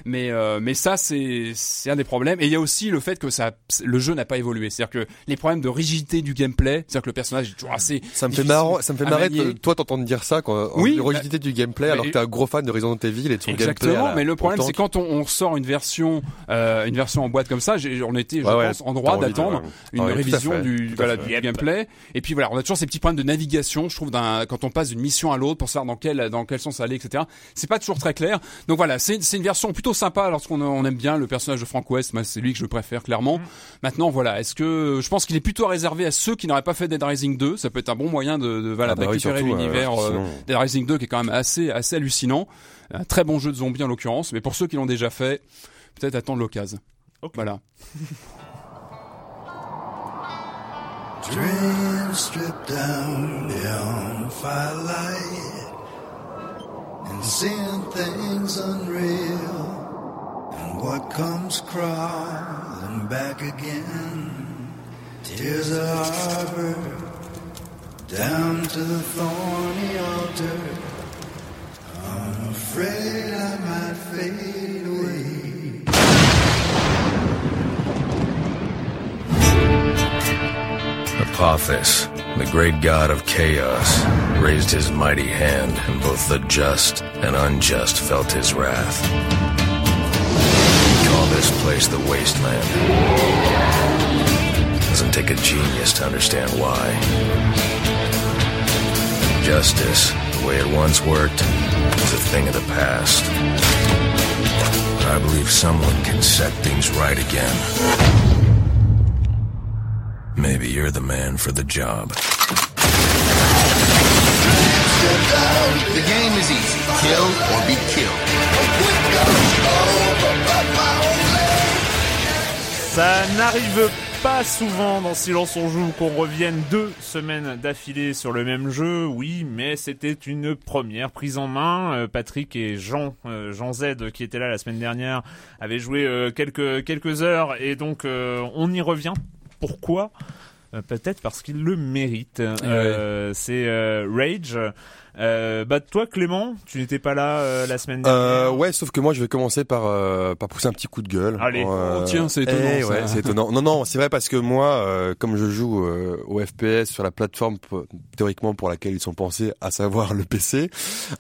Mais euh, mais ça, c'est c'est un des problèmes. Et il y a aussi le fait que ça, le jeu n'a pas évolué. C'est-à-dire que les problèmes de rigidité du gameplay, c'est-à-dire que le personnage est toujours assez. Ça me fait marrant, ça me fait marrer toi t'entendre dire ça quand Oui, rigidité du gameplay alors que t'es un gros fan de Resident Evil et de son gameplay. Exactement, la- mais le problème c'est quand on, on sort une version, euh, une version en boîte comme ça, on était, je Ouais, ouais, pense, en droit d'attendre ouais. une Ouais, révision fait, du, voilà, gameplay. Et puis voilà, on a toujours ces petits problèmes de navigation, je trouve, quand on passe d'une mission à l'autre pour savoir dans quel, dans quel sens aller, etc. C'est pas toujours très clair. Donc voilà, c'est, c'est une version plutôt sympa lorsqu'on on aime bien le personnage de Frank West. Moi, c'est lui que je préfère clairement. Mm. Maintenant, voilà, est-ce que je pense qu'il est plutôt réservé à ceux qui n'auraient pas fait Dead Rising 2 Ça peut être un bon moyen de, de voilà, Ah bah récupérer euh, l'univers euh, sinon- Dead Rising 2 qui est quand même assez, assez hallucinant. Un très bon jeu de zombies en l'occurrence, mais pour ceux qui l'ont déjà fait, peut-être attendre l'occasion. Voilà. Dreams stripped down beyond firelight and seeing things unreal and what comes crawling back again? Tears of harbor down to the thorny altar I'm afraid I might fade away Apophis, the great god of chaos, raised his mighty hand, and both the just and unjust felt his wrath. We call this place the Wasteland. Doesn't take a genius to understand why. Justice, the way it once worked, is a thing of the past. But I believe someone can set things right again. Maybe you're the man for the job. The game is easy. Kill or be killed. Ça n'arrive pas souvent dans Silence on joue qu'on revienne deux semaines d'affilée sur le même jeu, oui, mais c'était une première prise en main. Euh, Patrick et Jean, euh, Jean Z qui était là la semaine dernière, avaient joué euh, quelques quelques heures et donc on y revient. Pourquoi? Peut-être parce qu'ils le méritent. C'est Rage. Euh, bah toi Clément, tu n'étais pas là euh, la semaine dernière. Euh, ouais, sauf que moi je vais commencer par euh, par pousser un petit coup de gueule. Allez, oh, tiens, c'est étonnant. Eh, ouais, c'est étonnant. Non non, c'est vrai parce que moi, comme je joue au FPS sur la plateforme théoriquement pour laquelle ils sont pensés, à savoir le PC,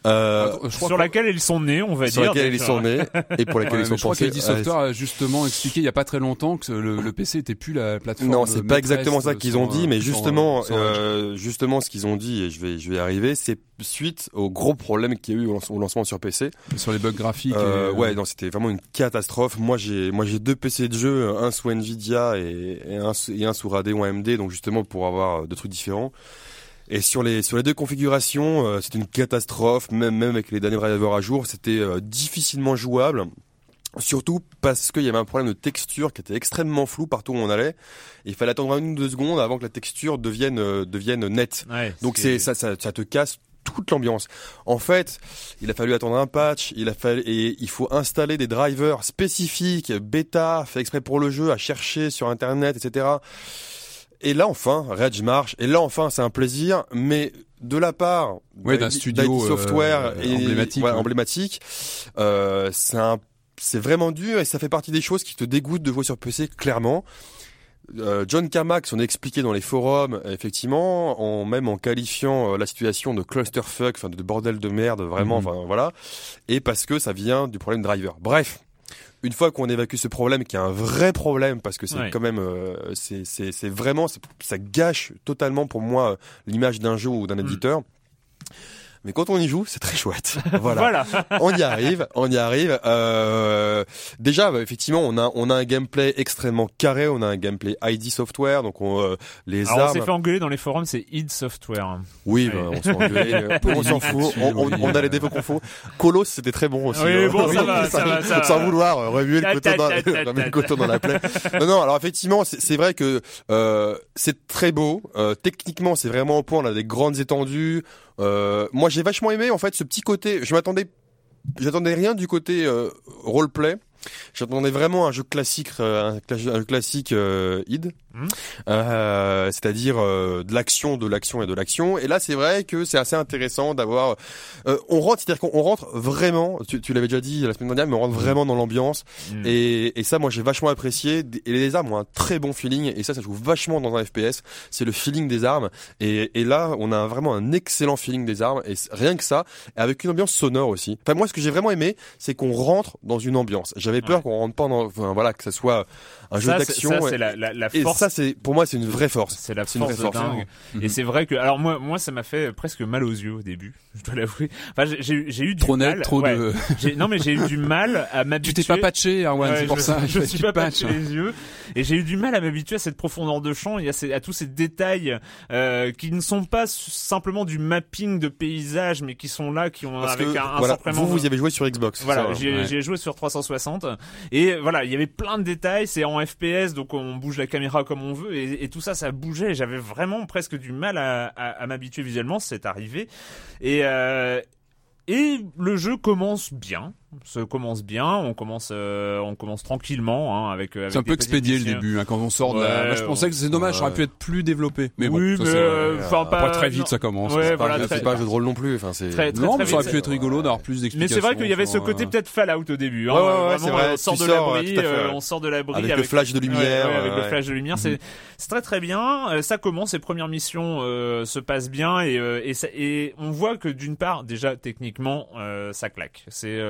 sur laquelle ils sont nés, on va sur dire. Sur laquelle ils sont nés et pour laquelle ils sont je pensés. Je crois Software a justement expliqué il y a pas très longtemps que le, le PC était plus la plateforme. Non, c'est pas exactement ça qu'ils ont dit, mais justement, justement ce qu'ils ont dit et je vais je vais y arriver, c'est suite au gros problème qu'il y a eu au lancement sur PC. Sur les bugs graphiques. Euh, ouais, non, c'était vraiment une catastrophe. Moi, j'ai, moi, j'ai deux PC de jeu, un sous Nvidia et, un, et un sous Radeon AMD, donc justement pour avoir deux trucs différents. Et sur les sur les deux configurations, euh, c'était une catastrophe. Même même avec les derniers drivers à jour, c'était euh, difficilement jouable. Surtout parce qu'il y avait un problème de texture qui était extrêmement flou partout où on allait. il fallait attendre une ou deux secondes avant que la texture devienne devienne nette. Donc c'est ça, ça, ça te casse toute l'ambiance. En fait, il a fallu attendre un patch, il a fallu et il faut installer des drivers spécifiques, bêta, fait exprès pour le jeu, à chercher sur internet, etc. Et là enfin, Rage marche. Et là enfin, c'est un plaisir, mais de la part d'un studio software euh, emblématique, emblématique euh, c'est c'est vraiment dur et ça fait partie des choses qui te dégoûtent de jouer sur PC clairement. Euh, John Carmack s'en expliqué dans les forums, effectivement, en même en qualifiant euh, la situation de clusterfuck, enfin de bordel de merde, vraiment, mhm. voilà, et parce que ça vient du problème driver. Bref, une fois qu'on évacue ce problème, qui est un vrai problème, parce que c'est quand même, euh, c'est vraiment, ça gâche totalement pour moi l'image d'un jeu ou d'un mhm. éditeur mais quand on y joue, c'est très chouette. Voilà. on y arrive, on y arrive. Euh, déjà, bah, effectivement, on a on a un gameplay extrêmement carré, on a un gameplay ID Software, donc on, euh, les Alors armes. On s'est fait engueuler dans les forums, c'est id Software. Oui, bah, on engueulé, on s'en fout, on, a les défauts qu'on faut. Colos, c'était très bon aussi. Oui, bon, ça, va, ça, va, ça va, Sans vouloir remuer le coton dans, le coton dans la plaie. Non, non. Alors effectivement, c'est vrai que euh, c'est très beau. Euh, techniquement, c'est vraiment au point. On a des grandes étendues. Euh, moi, j'ai vachement aimé en fait ce petit côté. Je m'attendais, j'attendais rien du côté euh, roleplay. J'attendais vraiment un jeu classique, euh, un, classique euh, id, mmh. euh, c'est-à-dire euh, de l'action, de l'action et de l'action. Et là, c'est vrai que c'est assez intéressant d'avoir. Euh, on rentre, c'est-à-dire qu'on rentre vraiment. Tu, tu l'avais déjà dit la semaine dernière, mais on rentre mmh. vraiment dans l'ambiance. Mmh. Et, et, ça, moi, j'ai vachement apprécié. Et les armes ont un très bon feeling. Et ça, ça joue vachement dans un FPS. C'est le feeling des armes. Et, et, là, on a vraiment un excellent feeling des armes. Et rien que ça, avec une ambiance sonore aussi. Enfin, moi, ce que j'ai vraiment aimé, c'est qu'on rentre dans une ambiance. J'avais peur qu'on rentre pas dans, enfin, voilà, que ça soit un jeu d'action. Ça, c'est la, la, la, force. Et ça, c'est, pour moi, c'est une vraie force. C'est la force, de dingue. Et c'est vrai que, alors moi, moi, ça m'a fait presque mal aux yeux au début. Je dois l'avouer. Enfin, j'ai, j'ai eu du trop mal. Net, trop de. non, mais j'ai eu du mal à m'habituer. Tu t'es pas patché, Arwan, c'est pour je, ça. Je, je suis pas patché les yeux. Et j'ai eu du mal à m'habituer à cette profondeur de champ et à, ces, à tous ces détails euh, qui ne sont pas simplement du mapping de paysages, mais qui sont là, qui ont Parce avec que, un, voilà, Vous, vous y avez joué sur Xbox. Voilà, j'ai joué sur 360 et voilà, il y avait plein de détails. C'est en FPS, donc on bouge la caméra comme on veut et, tout ça, ça bougeait. J'avais vraiment presque du mal à m'habituer visuellement. C'est arrivé et euh, et le jeu commence bien se commence bien, on commence, euh, on commence tranquillement hein, avec. avec c'est un peu expédié le début hein, quand on sort. de la... je pensais que c'est dommage, ça aurait pu être plus développé. Mais oui, bon, mais euh, enfin pas très vite ça commence. Ouais, c'est voilà, pas, très... pas un jeu de rôle non plus. Enfin c'est. Très, très, non, mais ça aurait pu être rigolo d'avoir plus d'explications. Mais c'est vrai qu'il y avait ce côté peut-être Fallout au début. Hein, ouais, ouais, ouais c'est vrai. On sort de l'abri, on sort de l'abri avec, le flash de lumière. avec le flash de lumière, c'est c'est très très bien. Ça commence, les premières missions se passent bien et et on voit que d'une part déjà techniquement ça claque. C'est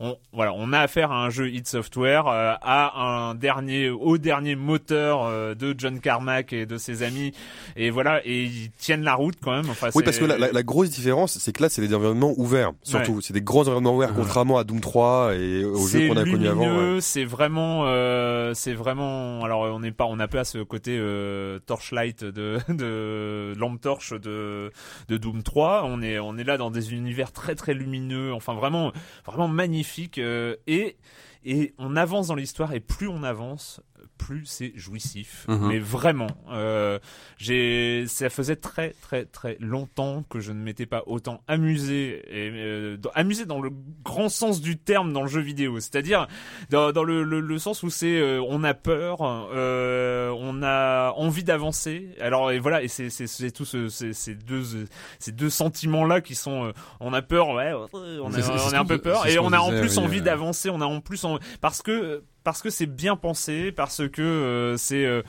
on voilà on a affaire à un jeu id Software, euh, à un dernier, au dernier moteur euh, de John Carmack et de ses amis, et voilà, et ils tiennent la route quand même. Enfin, oui, parce que la, la, grosse différence, c'est que là, c'est des environnements ouverts, surtout. C'est des grands environnements ouverts, contrairement à Doom 3 et aux jeux qu'on a connus avant. C'est vraiment, euh, c'est vraiment. Alors, on n'est pas, on n'a pas ce côté euh, torchlight de, de lampe torche de de Doom 3. On est, on est là dans des univers très très lumineux. Enfin, vraiment, vraiment magnifique. Euh, et et on avance dans l'histoire et plus on avance, plus c'est jouissif. Mhm. Mais vraiment, euh, j'ai, ça faisait très très très longtemps que je ne m'étais pas autant amusé et euh, dans- amusé dans le grand sens du terme dans le jeu vidéo. C'est-à-dire dans, dans le, le, le sens où c'est euh, on a peur, on a envie d'avancer. Alors et voilà et c'est c'est c'est tout ce, ces, ces deux ces deux sentiments là qui sont on a peur ouais on, a, on un peu peur et on a en plus envie d'avancer on a en plus en... parce que parce que c'est bien pensé parce que euh, c'est euh,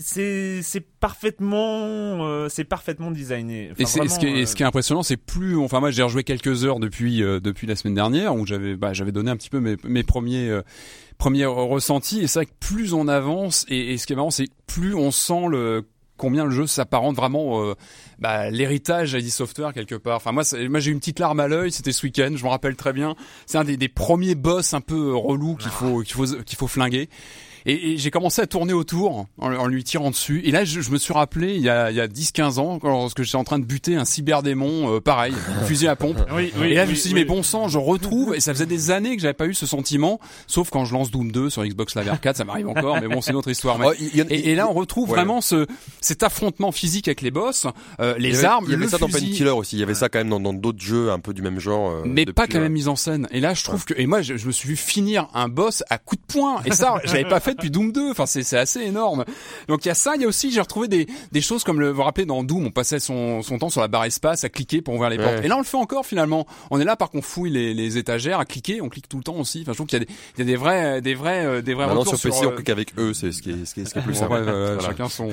c'est c'est parfaitement euh, c'est parfaitement designé. Enfin, Et c'est- ce, qui vraiment, est, euh, ce qui est impressionnant, c'est plus, enfin moi j'ai rejoué quelques heures depuis euh, depuis la semaine dernière où j'avais bah, j'avais donné un petit peu mes, mes premiers premiers ressentis et c'est vrai que plus on avance et, et ce qui est marrant c'est plus on sent le combien le jeu s'apparente vraiment euh, bah, l'héritage ID Software quelque part. Enfin moi, c'est- moi j'ai eu une petite larme à l'œil. C'était ce week-end, je me rappelle très bien. C'est un des, des premiers boss un peu relous qu'il faut qu'il faut qu'il faut flinguer. Et, et j'ai commencé à tourner autour en, en lui tirant dessus. Et là, je, je me suis rappelé il y a, il y a 10-15 ans, quand- lorsque j'étais en train de buter un cyberdémon, euh, pareil, fusil à pompe. oui, oui, et là, je me suis dit, oui. mais bon sang, je retrouve, et ça faisait des années que j'avais pas eu ce sentiment, sauf quand je lance Doom 2 sur Xbox Live Arcade, ça m'arrive encore, mais bon, c'est une autre histoire. Mais- Oh, y et, et là, on retrouve Ouais. vraiment ce, cet affrontement physique avec les boss, euh, Il les avait- armes, Il y avait le ça dans fusil. Painkiller aussi. Il y avait ça quand même dans dans d'autres jeux un peu du même genre. euh, mais depuis, pas qu'à euh, la mise en scène. Et là, je trouve que, et moi, je, je me suis vu finir un boss à coup de poing. Et ça, j'avais pas fait depuis Doom 2. Enfin, c'est, assez énorme. Donc, il y a ça. Il y a aussi, j'ai retrouvé des, des choses comme le, vous vous rappelez, dans Doom, on passait son, son temps sur la barre espace à cliquer pour ouvrir les Ouais. portes. Et là, on le fait encore, finalement. On est là, par qu'on fouille les, les étagères à cliquer. On clique tout le temps aussi. Enfin, je trouve qu'il y a des, il y a des vrais, des vrais, euh, des vrais Maintenant retours sur PC, euh, on clique avec eux, c'est ce qui est ce qui est, ce qui est plus simple. bref, euh, Voilà. chacun son,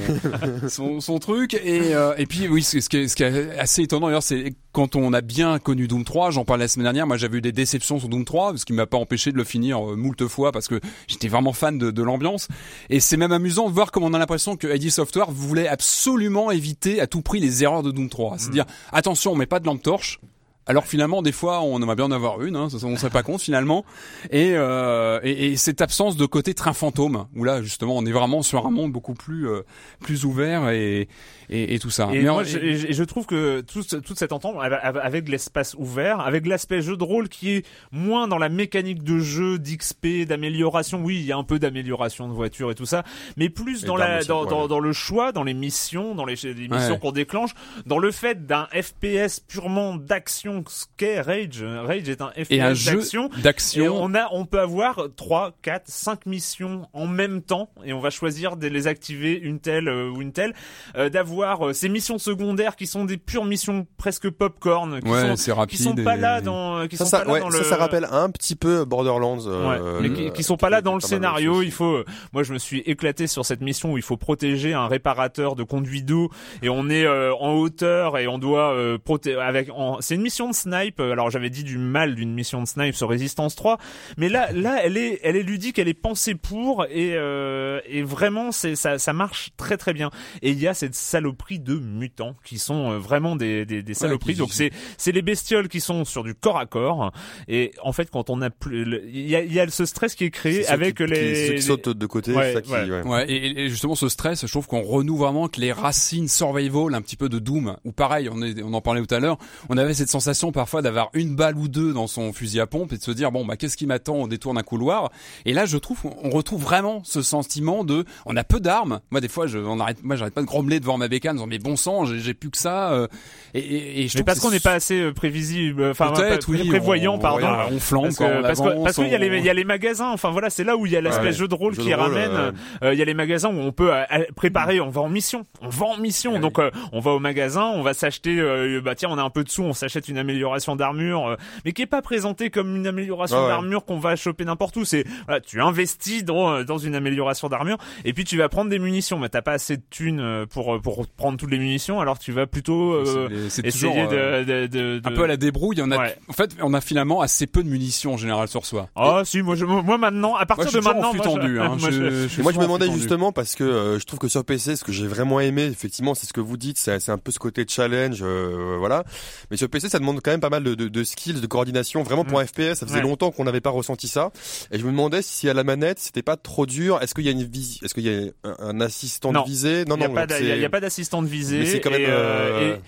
son son truc et euh, et puis oui ce, ce qui est, ce qui est assez étonnant d'ailleurs c'est quand on a bien connu Doom 3 j'en parlais la semaine dernière moi j'avais eu des déceptions sur Doom 3 ce qui m'a pas empêché de le finir euh, moult fois parce que j'étais vraiment fan de, de l'ambiance. Et c'est même amusant de voir comment on a l'impression que ID Software voulait absolument éviter à tout prix les erreurs de Doom 3 c'est-à-dire attention on met pas de lampe torche alors finalement, des fois, on aimerait bien en avoir une, hein, on ne serait pas compte finalement. Et, euh, et, et cette absence de côté train fantôme, où là justement, on est vraiment sur un monde beaucoup plus euh, plus ouvert et, et, et tout ça. Et Mais moi, en- je, et je- trouve que tout ce- toute cette entente avec- l'espace ouvert, avec l'aspect jeu de rôle qui est moins dans la mécanique de jeu, d'XP, d'amélioration. Oui, il y a un peu d'amélioration de voiture et tout ça, mais plus dans la dans, ouais. dans, dans le choix, dans les missions, dans les, les missions Ouais. qu'on déclenche, dans le fait d'un FPS purement d'action, ce qu'est Rage. Rage est un FPS d'action. D'action. on a, on peut avoir 3, 4, 5 missions en même temps et on va choisir de les activer une telle euh, ou une telle. Euh, D'avoir euh, ces missions secondaires qui sont des pures missions presque popcorn, qui Ouais, sont c'est qui rapide. sont pas et- là dans, qui Ça, sont ça, pas là ouais, dans ça, le. ça rappelle un petit peu Borderlands. euh, Ouais, qui, qui sont pas là dans le scénario. Il faut, euh, moi, je me suis éclaté sur cette mission où il faut protéger un réparateur de conduit d'eau et on est euh, en hauteur et on doit euh, protéger avec. en- C'est une mission de snipe. euh, Alors j'avais dit du mal d'une mission de snipe sur Resistance 3, mais là, là, elle est, elle est ludique, elle est pensée pour et euh, et vraiment, c'est ça, ça marche très très bien. Et il y a cette saloperie de mutants qui sont euh, vraiment des des, des saloperies. Donc c'est c'est les bestioles qui sont sur du corps à corps. Et en fait, quand on a plus, il y a, il y a ce stress qui est créé avec qui, qui- les, ceux qui sautent de côté, Ouais, ça qui, ouais. ouais. Ouais, et, et justement ce stress, je trouve qu'on renoue vraiment que les racines survival, un petit peu de Doom, ou pareil, on, est, on en parlait tout à l'heure, on avait cette sensation parfois d'avoir une balle ou deux dans son fusil à pompe et de se dire bon bah qu'est-ce qui m'attend au détour d'un couloir? Et là je trouve on retrouve vraiment ce sentiment de on a peu d'armes. Moi des fois je on arrête, moi j'arrête pas de grommeler devant ma bécane en disant mais bon sang j'ai plus que ça. euh, et, et, et je Mais parce que qu'on n'est pas assez euh, prévisible, euh, enfin oui, prévoyant, on- pardon. ouais, on parce que, on parce que, avance, parce qu'il y a les, y a les magasins. Enfin voilà, c'est là où il y a l'aspect Ouais. jeu de rôle Jeu qui de ramène. euh, euh, Il y a les magasins où on peut préparer. On va en mission. On va en mission. Donc euh, on va au magasin, on va s'acheter. bah tiens, on a un peu de sous, on s'achète une amélioration d'armure, euh, mais qui est pas présentée comme une amélioration Ah ouais. d'armure qu'on va choper n'importe où. C'est voilà, tu investis dans euh, dans une amélioration d'armure et puis tu vas prendre des munitions. Mais t'as pas assez de thunes euh, pour pour prendre toutes les munitions. Alors tu vas plutôt euh, c'est- essayer toujours euh, de, de, de, un peu à la débrouille. On a, Ouais. en fait, on a finalement assez peu de munitions en général sur soi. Ah si, moi, je, moi maintenant, à partir Moi, je suis de maintenant, moi, je- tendu. Hein. moi, je- Je- je Et moi, je me demandais justement parce que euh, je trouve que sur PC, ce que j'ai vraiment aimé, effectivement, c'est ce que vous dites, c'est c'est un peu ce côté challenge, euh, voilà. Mais sur PC, ça demande demande quand même pas mal de, de, de skills, de coordination. Vraiment pour un FPS, ça faisait Ouais. longtemps qu'on n'avait pas ressenti ça. Et je me demandais si à la manette c'était pas trop dur. Est-ce qu'il y a une vis... Est-ce qu'il y a un, assistant Non. de visée? Non, Il n'y a, non. il y a- y pas d'assistant de visée. Mais c'est quand même. et, euh, euh, et-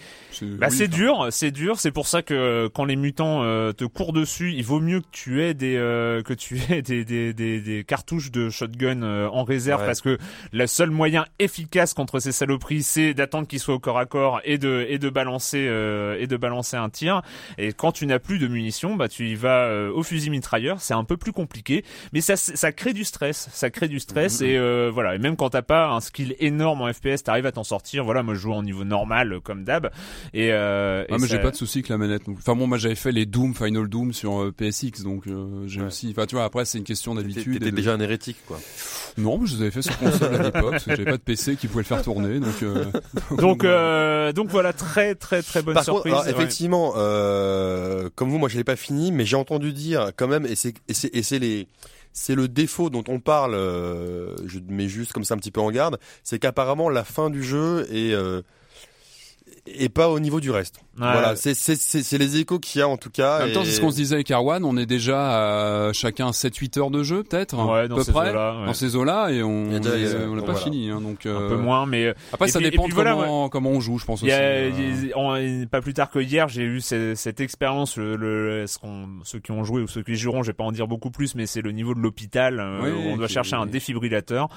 Bah, oui, c'est dur, c'est dur. C'est pour ça que quand les mutants euh, te courent dessus, il vaut mieux que tu aies des euh, que tu aies des, des, des, des cartouches de shotgun euh, en réserve Ouais. parce que le seul moyen efficace contre ces saloperies, c'est d'attendre qu'ils soient au corps à corps et de et de balancer euh, et de balancer un tir. Et quand tu n'as plus de munitions, bah tu y vas euh, au fusil mitrailleur. C'est un peu plus compliqué, mais ça ça crée du stress. Ça crée du stress et euh, voilà. Et même quand t'as pas un skill énorme en FPS, t'arrives à t'en sortir. Voilà, moi je joue en niveau normal euh, comme d'hab. Et, euh, et Ah, mais ça- j'ai pas de souci avec la manette. donc. Enfin bon, moi j'avais fait les Doom, Final Doom sur euh, PSX, donc euh, j'ai Ouais. aussi. Enfin tu vois, après c'est une question d'habitude. t'étais et de- déjà un hérétique, quoi. Non, mais je les avais fait sur console à l'époque, parce que j'avais pas de PC qui pouvait le faire tourner, donc. euh, Donc, euh, donc voilà, très très très bonne Par surprise. contre, alors, ouais. effectivement, euh, comme vous, moi, je l'ai pas fini, mais j'ai entendu dire quand même, et c'est et c'est et c'est les c'est le défaut dont on parle. euh, je mets juste comme ça un petit peu en garde, c'est qu'apparemment la fin du jeu est euh, est pas au niveau du reste. Ouais. Voilà, c'est c'est c'est c'est les échos qu'il y a en tout cas. En même temps, et- c'est ce qu'on se disait avec Arwan, on est déjà à chacun 7-8 heures de jeu, peut-être, Ouais, dans à peu ces près, eaux-là, ouais. dans ces eaux-là, et on Il y a déjà- et, il y a- euh, on n'a donc pas voilà. fini. Hein, donc, un euh, peu moins, mais Après, Et ça puis- dépend et puis de voilà, comment, comment on joue, je pense il y aussi. a, euh. il y a- en- pas plus tard que hier, j'ai eu ce- cette expérience. Le, le- ce qu'on- ceux qui ont joué ou ceux qui joueront, je vais pas en dire beaucoup plus, mais c'est le niveau de l'hôpital euh, Oui, on doit chercher un défibrillateur.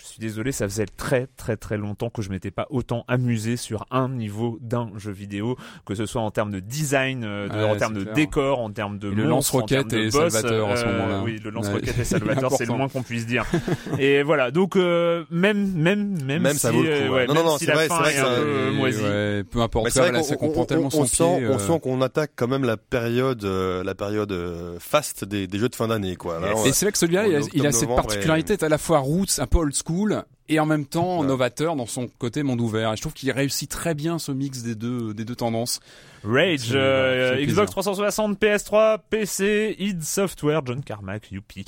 Je suis désolé, ça faisait très très très longtemps que je m'étais pas autant amusé sur un niveau d'un jeu vidéo, que ce soit en termes de design, euh, de- Ouais, en termes de clair. décor, en termes de Et le monstres, en lance-roquette est boss, salvateur à ce euh, moment-là. Oui, le lance-roquette est est salvateur, c'est le moins qu'on puisse dire. Et voilà, donc euh, même même même, Même si, ça vaut le coup, euh, ouais. Non, même non, non, si la vrai, fin c'est vrai est que un ça- peu Et moisie. peu importe, Mais ça, là, on- comprend on- tellement on son sent, pied. on sent qu'on attaque quand même la période, la période faste des, des jeux de fin d'année, quoi. Là, Et c'est vrai que celui-là, il a, en cette particularité, à la fois roots, un peu old school, cool et en même temps Ouais. novateur dans son côté monde ouvert. Et je trouve qu'il réussit très bien ce mix des deux, des deux tendances. Rage, euh, plaisir. Xbox 360, PS3, PC, id Software, John Carmack, youpi.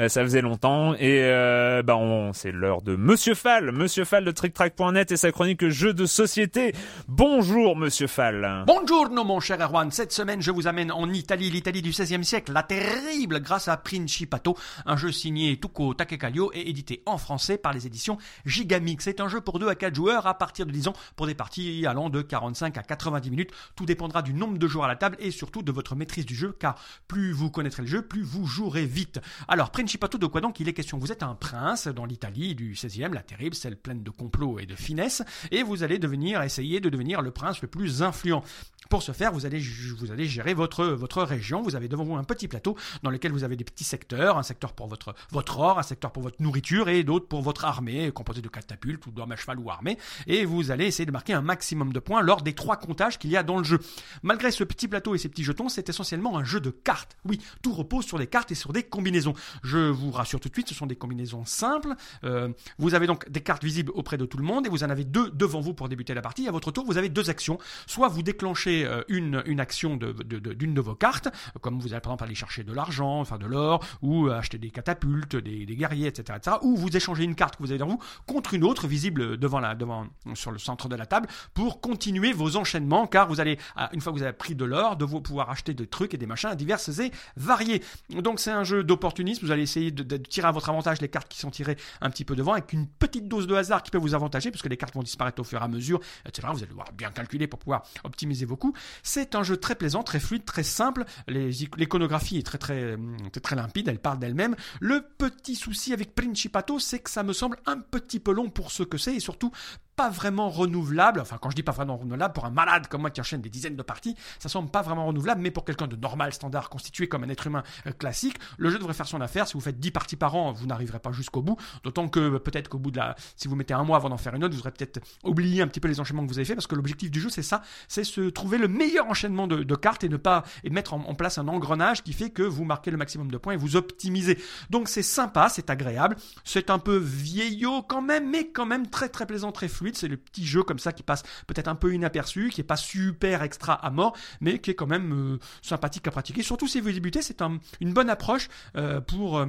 Euh, ça faisait longtemps et euh, bah on, c'est l'heure de Monsieur Fall, Monsieur Fall de TrickTrack.net et sa chronique jeux de société. Bonjour Monsieur Fall. Buongiorno mon cher Erwan, cette semaine je vous amène en Italie, l'Italie du XVIe siècle, la terrible grâce à Principato, un jeu signé Tuco Takekallio et édité en français par les éditions Gigamix. C'est un jeu pour 2 à 4 joueurs à partir de 10 ans pour des parties allant de 45 à 90 minutes. Tout dépendra du nombre de joueurs à la table et surtout de votre maîtrise du jeu car plus vous connaîtrez le jeu, plus vous jouerez vite. Alors Principato de quoi donc il est question? Vous êtes un prince dans l'Italie du XVIe, la terrible, celle pleine de complots et de finesse et vous allez devenir essayer de devenir le prince le plus influent. Pour ce faire, vous allez, vous allez gérer votre, région. Vous avez devant vous un petit plateau dans lequel vous avez des petits secteurs, un secteur pour votre or, un secteur pour votre nourriture et d'autres pour votre armée, composé de catapultes ou d'hommes à cheval ou armés. Et vous allez essayer de marquer un maximum de points lors des trois comptages qu'il y a dans le jeu. Malgré ce petit plateau et ces petits jetons, c'est essentiellement un jeu de cartes. Oui, tout repose sur des cartes et sur des combinaisons. Je vous rassure tout de suite, ce sont des combinaisons simples. Euh, vous avez donc des cartes visibles auprès de tout le monde et vous en avez deux devant vous pour débuter la partie. À votre tour, vous avez deux actions. Soit vous déclenchez euh, une, une action d'une de, vos cartes, comme vous allez par exemple aller chercher de l'argent, enfin de l'or, ou acheter des catapultes, des, des guerriers, etc., etc. Ou vous échangez une carte que vous avez devant vous contre une autre visible devant la, devant, sur le centre de la table pour continuer vos enchaînements, car vous allez, une fois que vous avez pris de l'or, de vous pouvoir acheter des trucs et des machins diverses et variés. Donc c'est un jeu d'opportunisme. Vous allez essayer de, tirer à votre avantage les cartes qui sont tirées un petit peu devant, avec une petite dose de hasard qui peut vous avantager, puisque les cartes vont disparaître au fur et à mesure, etc. Vous allez devoir bien calculer pour pouvoir optimiser vos coups. C'est un jeu très plaisant, très fluide, très simple. L'iconographie est très très, très limpide, elle parle d'elle-même. Le petit souci avec Principato, c'est que ça me semble un petit peu long pour ce que c'est, et surtout pas vraiment renouvelable. Enfin, quand je dis pas vraiment renouvelable, pour un malade comme moi qui enchaîne des dizaines de parties, ça semble pas vraiment renouvelable, mais pour quelqu'un de normal, standard, constitué comme un être humain euh, classique, le jeu devrait faire son affaire. Si vous faites 10 parties par an, vous n'arriverez pas jusqu'au bout. D'autant que euh, peut-être qu'au bout de la, si vous mettez un mois avant d'en faire une autre, vous aurez peut-être oublié un petit peu les enchaînements que vous avez fait, parce que l'objectif du jeu, c'est ça, c'est se trouver le meilleur enchaînement de, de cartes et ne pas et mettre en, en place un engrenage qui fait que vous marquez le maximum de points et vous optimisez. Donc c'est sympa, c'est agréable, c'est un peu vieillot quand même, mais quand même très très plaisant, très fluide. C'est le petit jeu comme ça qui passe peut-être un peu inaperçu, qui est pas super extra à mort, mais qui est quand même euh, sympathique à pratiquer. Surtout si vous débutez, c'est un- une bonne approche euh, pour euh,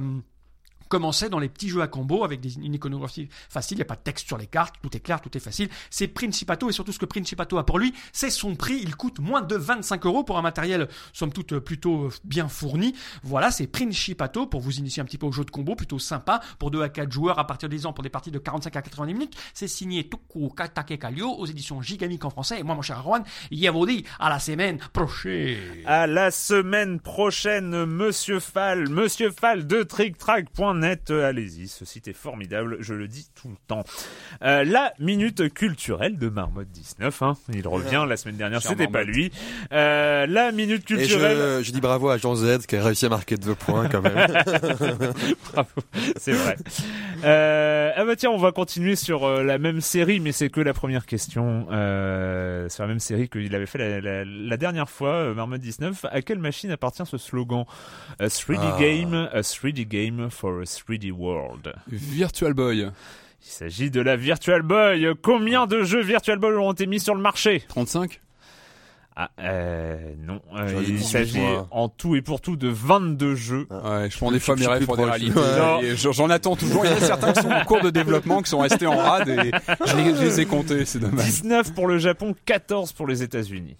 commençait dans les petits jeux à combo avec des, une iconographie facile, il n'y a pas de texte sur les cartes, tout est clair, tout est facile. C'est Principato et surtout ce que Principato a pour lui, c'est son prix. Il coûte moins de 25 euros pour un matériel, somme toute, plutôt bien fourni. Voilà, c'est Principato pour vous initier un petit peu au jeu de combo, plutôt sympa pour 2 à 4 joueurs à partir des ans pour des parties de 45 à 90 minutes. C'est signé Toku Katake Kalio aux éditions Gigamic en français. Et moi, mon cher vous dit à la semaine prochaine. À la semaine prochaine, Monsieur Fall, Monsieur Fall de TrickTrack.net. Allez-y, ce site est formidable, je le dis tout le temps. Euh, la minute culturelle de Marmotte 19. Hein. Il revient la semaine dernière, c'était pas lui. Euh, la minute Et culturelle. je, je dis bravo à Jean Z qui a réussi à marquer deux points quand même. Bravo, c'est vrai. Euh, ah bah tiens, on va continuer sur euh, la même série, mais c'est que la première question. Euh, sur la même série qu'il avait fait la, la- la dernière fois, euh, Marmotte 19. À quelle machine appartient ce slogan? A 3D Ah. game, a 3D game for a 3D world. Virtual Boy. Il s'agit de la Virtual Boy. Combien de jeux Virtual Boy ont été mis sur le marché 35 Ah, euh, non. Euh, il 18, s'agit en tout et pour tout de 22 jeux. Ouais, je prends des fois mes rêves pour des. Et j'en attends toujours. Il y en a certains qui sont en cours de développement, qui sont restés en rade et je les, je les ai comptés, c'est dommage. 19 pour le Japon, 14 pour les États-Unis.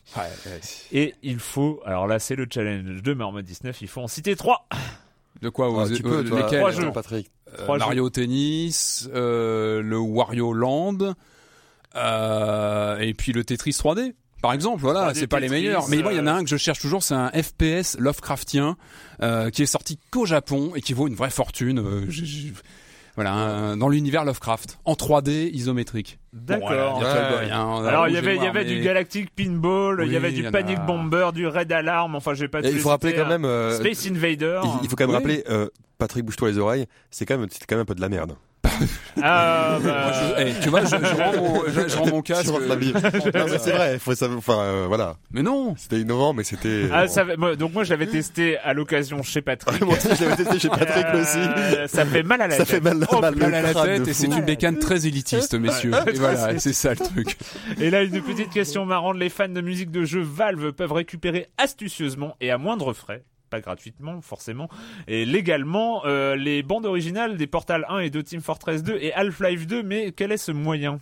Et il faut, alors là c'est le challenge de Marmot 19, il faut en citer 3. De quoi Ah, vous, tu peux, euh, toi, lesquels Trois jeux. Patrick. Euh, Trois Mario Tennis, euh, le Wario Land, euh, et puis le Tetris 3D. Par exemple, voilà, 3D c'est pas les meilleurs. Mais moi, il y en a un que je cherche toujours, c'est un FPS Lovecraftien euh, qui est sorti qu'au Japon et qui vaut une vraie fortune. euh, voilà, un- dans l'univers Lovecraft, en 3D isométrique. D'accord. Bon, voilà, Virtual Ouais. Boy, hein, alors il y avait, il y noir, avait mais- du Galactic Pinball, il y avait y du Panic a. Bomber, du Red Alarm, enfin je vais pas Et il faut rappeler quand même. euh, Space Invader. il, il faut quand même Oui. rappeler, euh, Patrick, bouge-toi les oreilles. C'est quand même, c'est quand même un peu de la merde. Ah, bah, je- eh, tu vois, je, je rends mon, je, je rends mon casque. Mais c'est vrai. Faut savoir. Enfin, euh, voilà. Mais non. C'était innovant, mais c'était. ah, bon. ça donc moi je l'avais testé à l'occasion chez Patrick. Moi aussi, je l'avais testé chez Patrick Euh, aussi. Ça fait mal à la Ça tête. fait mal, Oh, mal, Mal à la tête et c'est une bécane très élitiste, messieurs. Et voilà, c'est ça le truc. Et là, une petite question marrante. Les fans de musique de jeu Valve peuvent récupérer astucieusement et à moindre frais, pas gratuitement forcément, et légalement, euh, les bandes originales des Portal 1 et de Team Fortress 2 et Half-Life 2. Mais quel est ce moyen?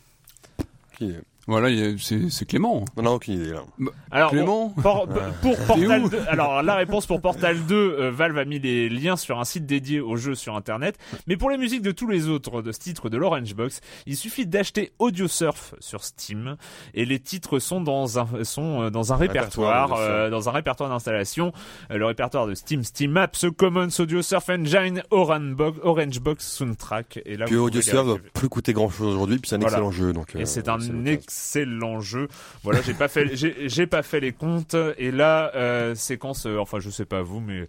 Voilà, il y a- c'est c'est Clément. Non, non, aucune idée là. Alors, Clément por- pour Portal où 2, alors la réponse pour Portal 2, euh, Valve a mis les liens sur un site dédié au jeu sur internet. Mais pour les musiques de tous les autres de ce titre de l'Orange Box, il suffit d'acheter AudioSurf sur Steam et les titres sont dans un sont euh, dans un répertoire, Répertoire, euh, dans un répertoire d'installation. Euh, le répertoire de Steam, Steam Apps, Commons, AudioSurf Engine, Orange Box, Orange Box Soundtrack. Et là, Puis vous pouvez les AudioSurf récupérer. plus coûter grand chose aujourd'hui, puis c'est un Voilà. excellent jeu. Donc, Et c'est un l'occasion. Excellent jeu. Voilà, j'ai pas fait, j'ai pas fait les comptes. Et là, euh, séquence, euh, enfin, je sais pas vous, mais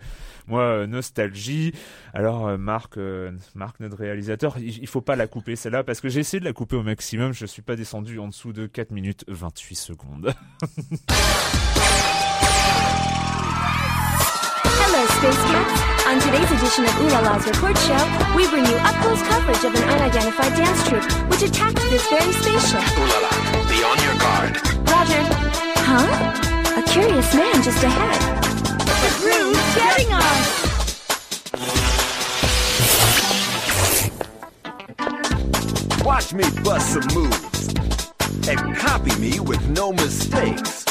moi, euh, nostalgie. Alors, euh, Marc, euh, Marc, notre réalisateur, il, il faut pas la couper celle-là parce que j'ai essayé de la couper au maximum. Je suis pas descendu en dessous de 4 minutes 28 secondes. Space Cats. On today's edition of Ooh La La's Report Show, we bring you up-close coverage of an unidentified dance troupe which attacked this very spaceship. Ooh la la. Be on your guard. Roger. Huh? A curious man just ahead. The crew's getting us! Watch me bust some moves and copy me with no mistakes.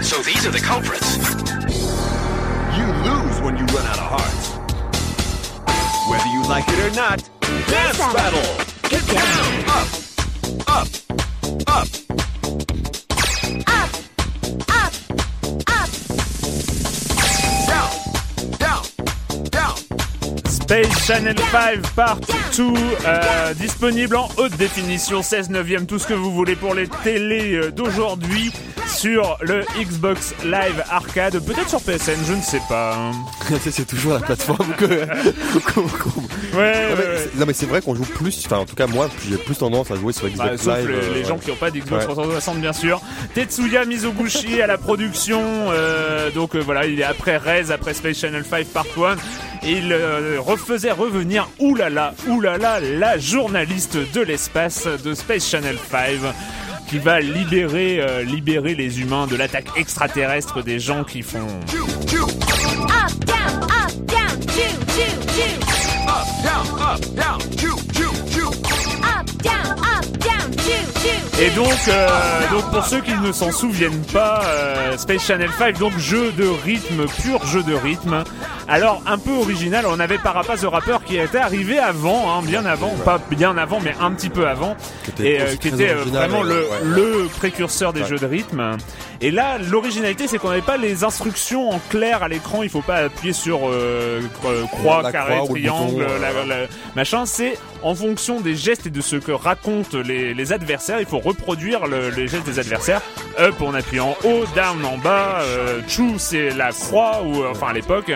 So these are the culprits. Lose when you run out of hearts. Whether you like it or not, dance battle. Get down. Up, up. Up! Space Channel 5 Part 2 euh, disponible en haute définition 16 neuvième tout ce que vous voulez pour les télés euh, d'aujourd'hui sur le Xbox Live Arcade peut-être sur PSN je ne sais pas hein. c'est toujours la plateforme que. ouais, ouais, Non, mais ouais. c'est- non mais c'est vrai qu'on joue plus, enfin en tout cas moi j'ai plus tendance à jouer sur Xbox Bah, sauf Live. les, euh, les gens qui n'ont pas d'Xbox Ouais. 360 bien sûr. Tetsuya Mizoguchi à la production. euh, donc voilà, il est après Rez, après Space Channel 5 Part 1. Il euh, refaisait revenir oulala, oulala, la journaliste de l'espace de Space Channel 5 qui va libérer, euh, libérer les humains de l'attaque extraterrestre des gens qui font... Et donc, euh, donc pour ceux qui ne s'en souviennent pas, Space Channel 5, donc jeu de rythme, pur jeu de rythme. Alors un peu original, on avait Parapaz the Rapper qui était arrivé avant, hein, bien avant, pas bien avant, mais un petit peu avant, et euh, qui était euh, vraiment le, ouais. le précurseur des Ouais. jeux de rythme. Et là, l'originalité, c'est qu'on n'avait pas les instructions en clair à l'écran. Il faut pas appuyer sur euh, cro- croix, La carré, croix le triangle, bouton, la- euh, la- machin. C'est en fonction des gestes et de ce que racontent les, les adversaires. Il faut reproduire le- les gestes des adversaires. Up, on appuie en haut, down en bas. Euh, c'est la croix ou euh, enfin à l'époque.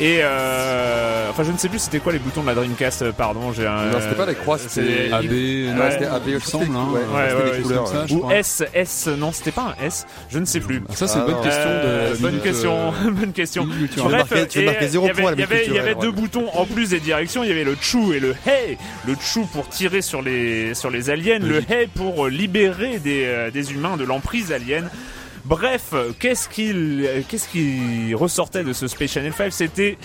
Et euh, enfin, je ne sais plus c'était quoi les boutons de la Dreamcast. euh, Pardon, j'ai un. Non, c'était pas les croix, c'était AB, Ouais. non, c'était AB, il me c'était- semble, hein. ouais, Ouais, ouais, ouais, couleurs, ça, ouais. je Ou crois. S, S, non, c'était pas un S, je ne sais plus. Ça, c'est une Ah, bonne non. question Euh, de. bonne question, euh, bonne question. minute Tu marquer- tu veux et, marquer zéro il y avait- point à la Il y avait, il y culturelle, avait deux ouais. boutons en plus des directions. Il y avait le chou et le hey. Le chou pour tirer sur les sur les aliens, le hey pour euh, libérer des euh, des humains de l'emprise alien. Bref, qu'est-ce qu'il qu'est-ce qui ressortait de ce Space Channel 5 C'était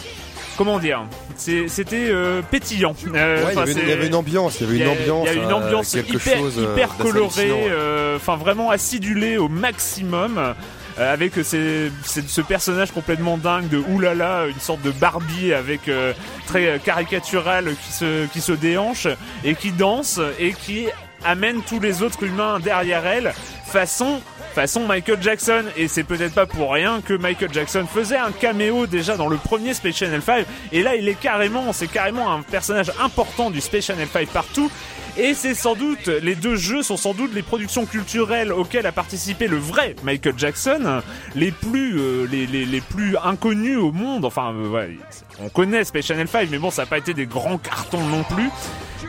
comment dire? C'était euh, pétillant. Euh, Ouais, il y avait une- il y c'est- avait une ambiance, il y avait une ambiance, il y a une euh, ambiance hyper, chose, hyper d'assez colorée, enfin vraiment acidulée au maximum. avec ces, ces- ce personnage complètement dingue de oulala, une sorte de Barbie avec euh, très caricatural qui se qui se déhanche et qui danse et qui amène tous les autres humains derrière elle façon façon Michael Jackson et c'est peut-être pas pour rien que Michael Jackson faisait un caméo déjà dans le premier Space Channel 5 et là il est carrément c'est carrément un personnage important du Space Channel 5 partout et c'est sans doute, les deux jeux sont sans doute les productions culturelles auxquelles a participé le vrai Michael Jackson, les plus, euh, les, les, les plus inconnus au monde. Enfin, euh, on connaît Space Channel 5, mais bon, ça n'a pas été des grands cartons non plus.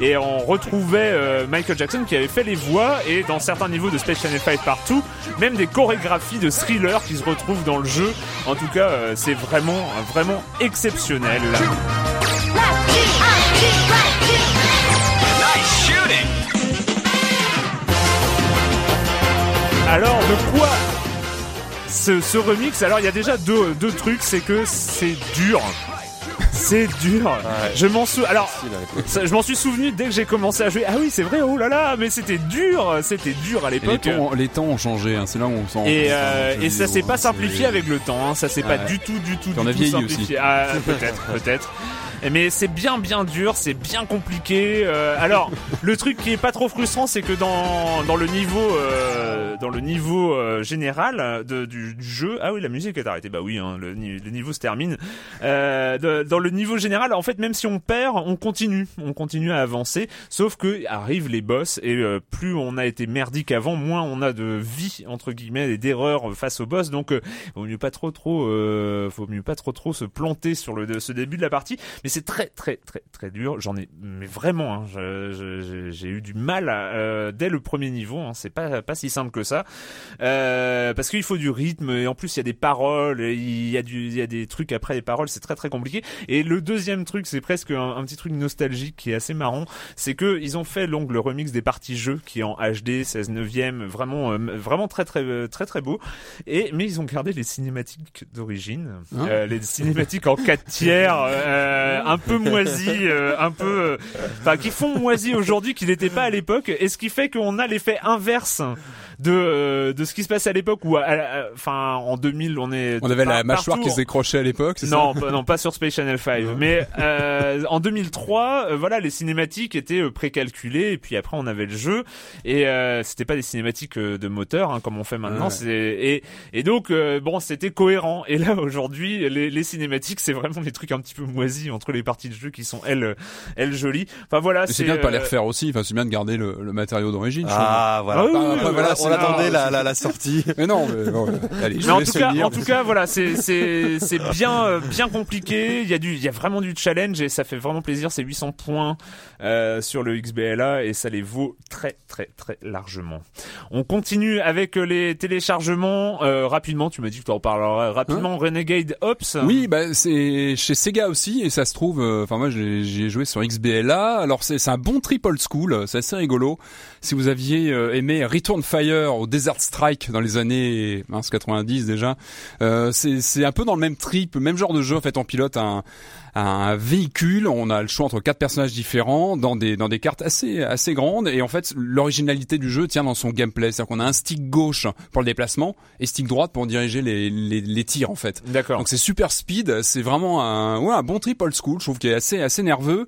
Et on retrouvait euh, Michael Jackson qui avait fait les voix et dans certains niveaux de Space Channel 5 partout, même des chorégraphies de thriller qui se retrouvent dans le jeu. En tout cas, euh, c'est vraiment, vraiment exceptionnel. Alors, de quoi ce, remix? Alors, il y a déjà deux trucs, c'est que c'est dur. C'est dur. Je m'en sou... Alors, ça, je m'en suis souvenu dès que j'ai commencé à jouer. Ah oui, c'est vrai. Oh là là, mais c'était dur. C'était dur à les l'époque. les temps ont changé, hein, c'est là où on s'en rend Et, compte, euh, et ça s'est pas simplifié avec le temps, hein. ça s'est pas du tout, du tout, du tout vieilli simplifié. aussi. Ah, peut-être, peut-être. Mais c'est bien, bien dur, c'est bien compliqué. Euh, alors, le truc qui est pas trop frustrant, c'est que dans dans le niveau euh, dans le niveau euh, général de, du, du jeu, ah oui, la musique est arrêtée. Bah oui, hein, le, le niveau se termine. Euh, de- dans le niveau général, en fait, même si on perd, on continue, on continue à avancer. Sauf que arrivent les boss et euh, plus on a été merdique avant, moins on a de vie entre guillemets et d'erreurs face aux boss. Donc, euh, vaut mieux pas trop trop, euh, faut mieux pas trop trop se planter sur le ce début de la partie. Mais c'est très très très très dur. J'en ai, mais vraiment, hein, j'ai eu du mal à, euh, dès le premier niveau. Hein, c'est pas pas si simple que ça, euh, parce qu'il faut du rythme et en plus il y a des paroles, il y a du, il y a des trucs après les paroles. C'est très très compliqué. Et le deuxième truc, c'est presque un, un petit truc nostalgique qui est assez marrant, c'est que ils ont fait donc le remix des parties jeux qui est en HD 16 neuvième, vraiment euh, vraiment très très très très beau. Et mais ils ont gardé les cinématiques d'origine, Hein euh, les cinématiques en 4 tiers, euh, un peu moisies, euh, un peu, euh, enfin qui font moisi aujourd'hui, qui n'étaient pas à l'époque, et ce qui fait qu'on a l'effet inverse de euh, de ce qui se passe à l'époque où, enfin en 2000, on est On avait la mâchoire partout- qui se décrochait à l'époque, c'est non, ça pas, non, pas sur Space Channel 5. Mais euh, en 2003, euh, voilà, les cinématiques étaient euh, précalculées et puis après on avait le jeu et euh, c'était pas des cinématiques de moteur hein, comme on fait maintenant. Ouais. C'est et et donc euh, bon, c'était cohérent. Et là aujourd'hui, les, les cinématiques, c'est vraiment des trucs un petit peu moisis entre les parties de jeu qui sont elles elles jolies. Enfin voilà, c'est bien de pas les refaire aussi, enfin c'est bien de garder le, le matériau d'origine. je Ah, voilà. Ah oui, Bah, oui, après, oui, voilà, voilà, on c'est- attendait non, la, la, la sortie. Mais non, mais bon, allez, je Mais en tout cas, lire. en tout cas, voilà, c'est c'est c'est bien euh, bien compliqué. Il y a du il y a vraiment du challenge et ça fait vraiment plaisir. C'est 800 points euh, sur le XBLA et ça les vaut très très très largement. On continue avec euh, les téléchargements euh, rapidement. Tu m'as dit que tu en parlerais rapidement. Renegade Ops. Oui, bah c'est chez Sega aussi et ça se trouve, euh, enfin moi j'ai joué sur XBLA. Alors c'est c'est un bon trip old school, c'est assez rigolo. Si vous aviez aimé Return Fire au Desert Strike dans les années mince, 90 déjà, euh, c'est c'est un peu dans le même trip, même genre de jeu. En fait, on pilote un un véhicule, on a le choix entre quatre personnages différents dans des dans des cartes assez assez grandes et en fait l'originalité du jeu tient dans son gameplay, c'est-à-dire qu'on a un stick gauche pour le déplacement et stick droite pour diriger les les, les tirs en fait. D'accord. Donc c'est super speed, c'est vraiment un ouais un bon trip old school, je trouve qu'il est assez assez nerveux.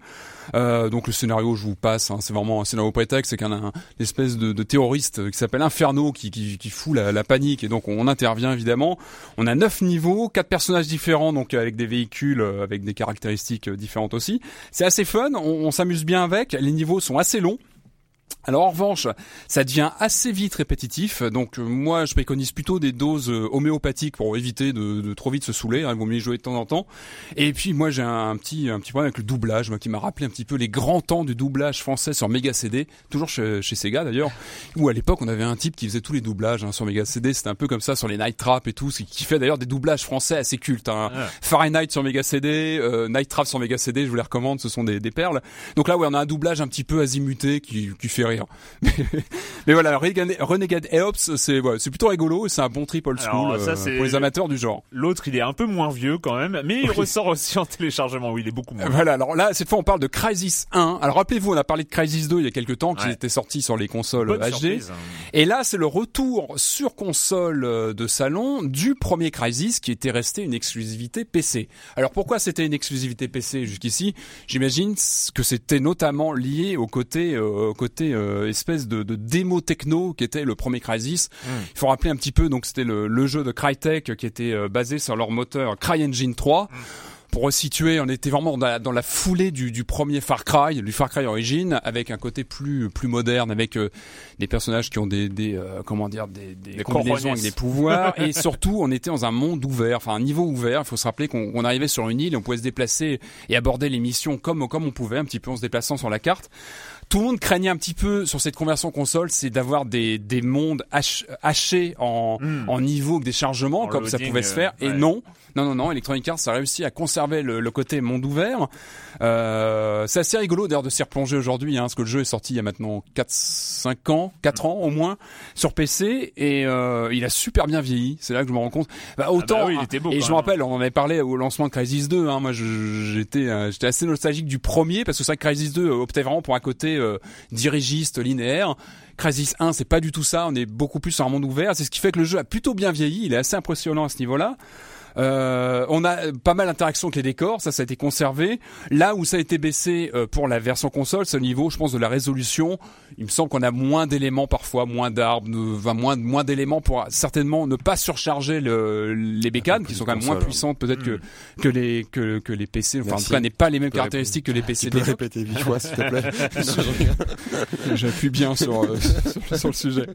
Euh, donc le scénario, je vous passe, hein, c'est vraiment un scénario prétexte, c'est qu'un un, espèce de, de terroriste qui s'appelle Inferno qui, qui, qui fout la, la, panique et donc on intervient évidemment. On a neuf niveaux, quatre personnages différents, donc avec des véhicules, euh, avec des caractéristiques euh, différentes aussi. C'est assez fun, on, on s'amuse bien avec. Les niveaux sont assez longs. Alors en revanche, ça devient assez vite répétitif. Donc euh, moi, je préconise plutôt des doses euh, homéopathiques pour éviter de, de trop vite se saouler. Hein, il vaut mieux jouer de temps en temps. Et puis moi, j'ai un, petit un petit problème avec le doublage, moi, qui m'a rappelé un petit peu les grands temps du doublage français sur Mega CD, toujours chez, chez Sega d'ailleurs, où à l'époque on avait un type qui faisait tous les doublages hein, sur Mega CD. C'était un peu comme ça sur les Night Trap et tout, ce qui fait d'ailleurs des doublages français assez cultes. Hein. Ah. Fahrenheit sur Mega CD, euh, Night Trap sur Mega CD, je vous les recommande, ce sont des, des perles. Donc là, ouais, on a un doublage un petit peu azimuté qui, qui fait rire. Mais, voilà, Renegade, Eops, c'est ouais, c'est plutôt rigolo c'est un bon trip old school ça, euh, pour les amateurs du genre. L'autre, il est un peu moins vieux quand même, mais il ressort aussi en téléchargement. Oui, il est beaucoup moins. Voilà, alors là, cette fois, on parle de Crysis 1. Alors rappelez-vous, on a parlé de Crysis 2 il y a quelques temps, qui Ouais. était sorti sur les consoles Bonne HD. surprise, hein. Et là, c'est le retour sur console euh, de salon du premier Crysis qui était resté une exclusivité PC. Alors pourquoi c'était une exclusivité PC jusqu'ici? J'imagine que c'était notamment lié au côté, euh, au côté euh, espèce de, de démo techno qui était le premier Crysis. Il faut rappeler un petit peu, donc c'était le, le jeu de Crytek qui était euh, basé sur leur moteur CryEngine 3. Pour resituer, on était vraiment dans la, foulée du, du premier Far Cry, du Far Cry Origin, avec un côté plus plus moderne, avec euh, des personnages qui ont des, des euh, comment dire des, des, Des combinaisons avec des pouvoirs, et surtout on était dans un monde ouvert, enfin un niveau ouvert. Il faut se rappeler qu'on on arrivait sur une île, et on pouvait se déplacer et aborder les missions comme comme on pouvait, un petit peu en se déplaçant sur la carte. Tout le monde craignait un petit peu sur cette conversion console, c'est d'avoir des, des mondes hach- hachés en, Hmm. en niveau des chargements, En comme ça pouvait se faire. euh, Et ouais. non, non, non, non, Electronic Arts a réussi à conserver le, le côté monde ouvert. Euh, c'est assez rigolo d'ailleurs de s'y replonger aujourd'hui, hein, parce que le jeu est sorti il y a maintenant 4, 5 ans, 4 ans au moins, sur PC, et euh, il a super bien vieilli. C'est là que je me rends compte. Bah, autant, Ah bah oui, il était beau, et je me rappelle, on en avait parlé au lancement de Crysis 2. Hein, moi, j'étais, euh, j'étais assez nostalgique du premier, parce que c'est vrai que Crysis 2 optait vraiment pour un côté euh, dirigiste, linéaire. Crysis 1, c'est pas du tout ça. On est beaucoup plus sur un monde ouvert. C'est ce qui fait que le jeu a plutôt bien vieilli. Il est assez impressionnant à ce niveau-là. Euh, on a pas mal d'interactions avec les décors, ça, ça a été conservé. Là où ça a été baissé euh, pour la version console, c'est au niveau, je pense, de la résolution. Il me semble qu'on a moins d'éléments parfois, moins d'arbres, enfin, moins, moins d'éléments pour certainement ne pas surcharger le, les bécanes, qui sont quand même moins puissantes peut-être que que les que, que les PC. Enfin, en Merci. tout cas, n'est pas les mêmes caractéristiques que les PC. Tu peux répéter huit fois, s'il te plaît. J'appuie bien sur, euh, sur, sur le sujet.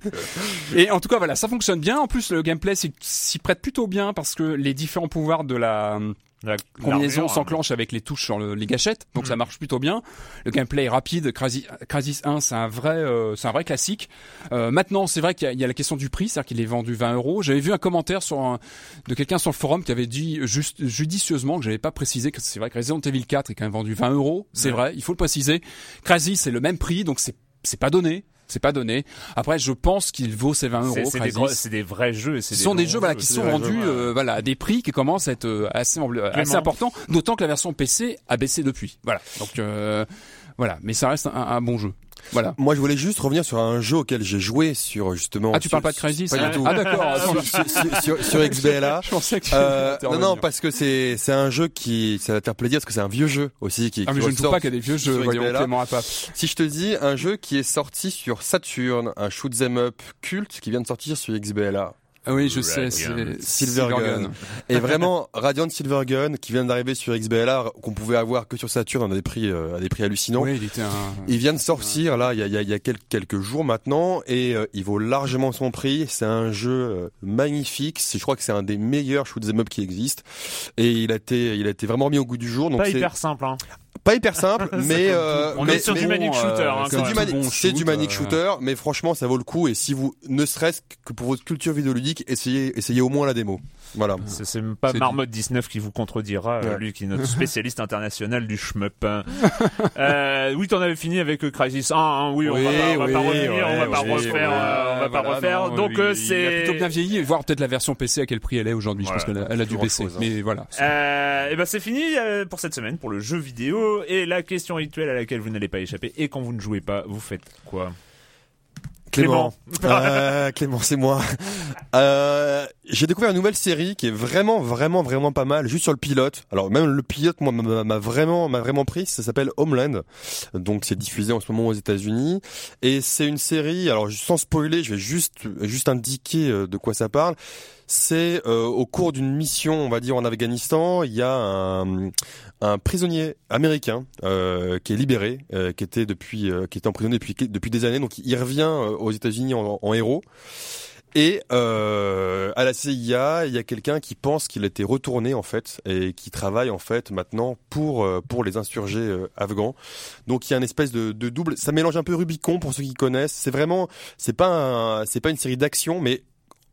Et en tout cas, voilà, ça fonctionne bien. En plus, le gameplay s'y prête plutôt bien parce que les différents pouvoirs de la La combinaison hein. s'enclenche avec les touches sur le- les gâchettes, donc ça marche plutôt bien. Le gameplay est rapide. Crysis 1, c'est un vrai, euh, c'est un vrai classique. Euh, maintenant, c'est vrai qu'il y, a- il y a la question du prix, c'est-à-dire qu'il est vendu 20 euros. J'avais vu un commentaire sur un, de quelqu'un sur le forum qui avait dit juste judicieusement que j'avais pas précisé que c'est vrai que Resident Evil 4 est quand même vendu 20 euros. C'est vrai, il faut le préciser. Crysis, c'est le même prix, donc c'est c'est pas donné. C'est pas donné. Après, je pense qu'il vaut ses 20 C'est- euros. C'est des, vrais jeux. Ce sont des jeux voilà qui sont vendus jeux, euh, voilà à des prix qui commencent à être euh, assez assez importants d'autant que la version PC a baissé depuis voilà donc euh, voilà mais ça reste un, un bon jeu voilà Moi, je voulais juste revenir sur un jeu auquel j'ai joué sur justement. ah tu sur- parles pas de Crysis Pas hein du tout. ah d'accord sur, sur, sur- sur- sur XBLA. je pensais que tu Euh, non, non, parce que c'est c'est un jeu qui ça va te faire plaisir parce que c'est un vieux jeu aussi qui. ah mais qui je ne trouve pas qu'il y a des vieux jeux voyons XBLA. Clément Apap Si je te dis un jeu qui est sorti sur Saturn, un shoot 'em up culte qui vient de sortir sur XBLA. Ah oui je sais Radiant. c'est Silvergun. Et vraiment, Radiant Silvergun qui vient d'arriver sur XBLA, qu'on pouvait avoir que sur Saturn à des prix, euh, à des prix hallucinants. oui il était un Il vient de sortir là, il y a, il y a, il y a quel- quelques jours maintenant, et euh, il vaut largement son prix. C'est un jeu euh, magnifique. Je crois que c'est un des meilleurs shoot 'em up qui existent, et il a été, il a été vraiment mis au goût du jour. Donc Pas c'est hyper simple. Hein. Pas hyper simple, mais euh, On est sur du manic shooter. hein, c'est du, c'est du manic euh, shooter, mais franchement, ça vaut le coup. Et si vous, ne serait-ce que pour votre culture vidéoludique, essayez, essayez au moins la démo. Voilà. C'est c'est pas C'est Marmotte 19 qui vous contredira, euh, Ouais. lui qui est notre spécialiste international du shmup. euh, oui, t'en avais fini avec euh, Crisis 1, hein, oui, on va Oui, pas, on va oui, pas revenir, on va pas refaire, euh, on va pas refaire. Donc il- Il a c'est plutôt bien vieilli, voir peut-être la version PC à quel prix elle est aujourd'hui. Je pense qu'elle a, a dû baisser. chose, hein. Mais voilà. Euh, et ben c'est fini pour cette semaine pour le jeu vidéo et la question rituelle à laquelle vous n'allez pas échapper et quand vous ne jouez pas vous faites quoi? Clément. Euh, Clément, c'est moi. Euh, j'ai découvert une nouvelle série qui est vraiment, vraiment, vraiment pas mal, juste sur le pilote. Alors même le pilote, moi, m'a m'a vraiment, m'a vraiment pris. Ça s'appelle Homeland. Donc c'est diffusé en ce moment aux États-Unis et c'est une série. Alors sans spoiler, je vais juste, juste indiquer euh, de quoi ça parle. C'est euh, au cours d'une mission, on va dire en Afghanistan, il y a un, un prisonnier américain euh, qui est libéré, euh, qui était depuis, euh, qui était emprisonné depuis depuis des années. Donc il revient euh, aux États-Unis en, héros. Et euh, à la CIA, il y a quelqu'un qui pense qu'il a été retourné en fait et qui travaille en fait maintenant pour pour les insurgés afghans. Donc il y a une espèce de, de double. Ça mélange un peu Rubicon pour ceux qui connaissent. C'est vraiment, c'est pas c'est pas une série d'action, mais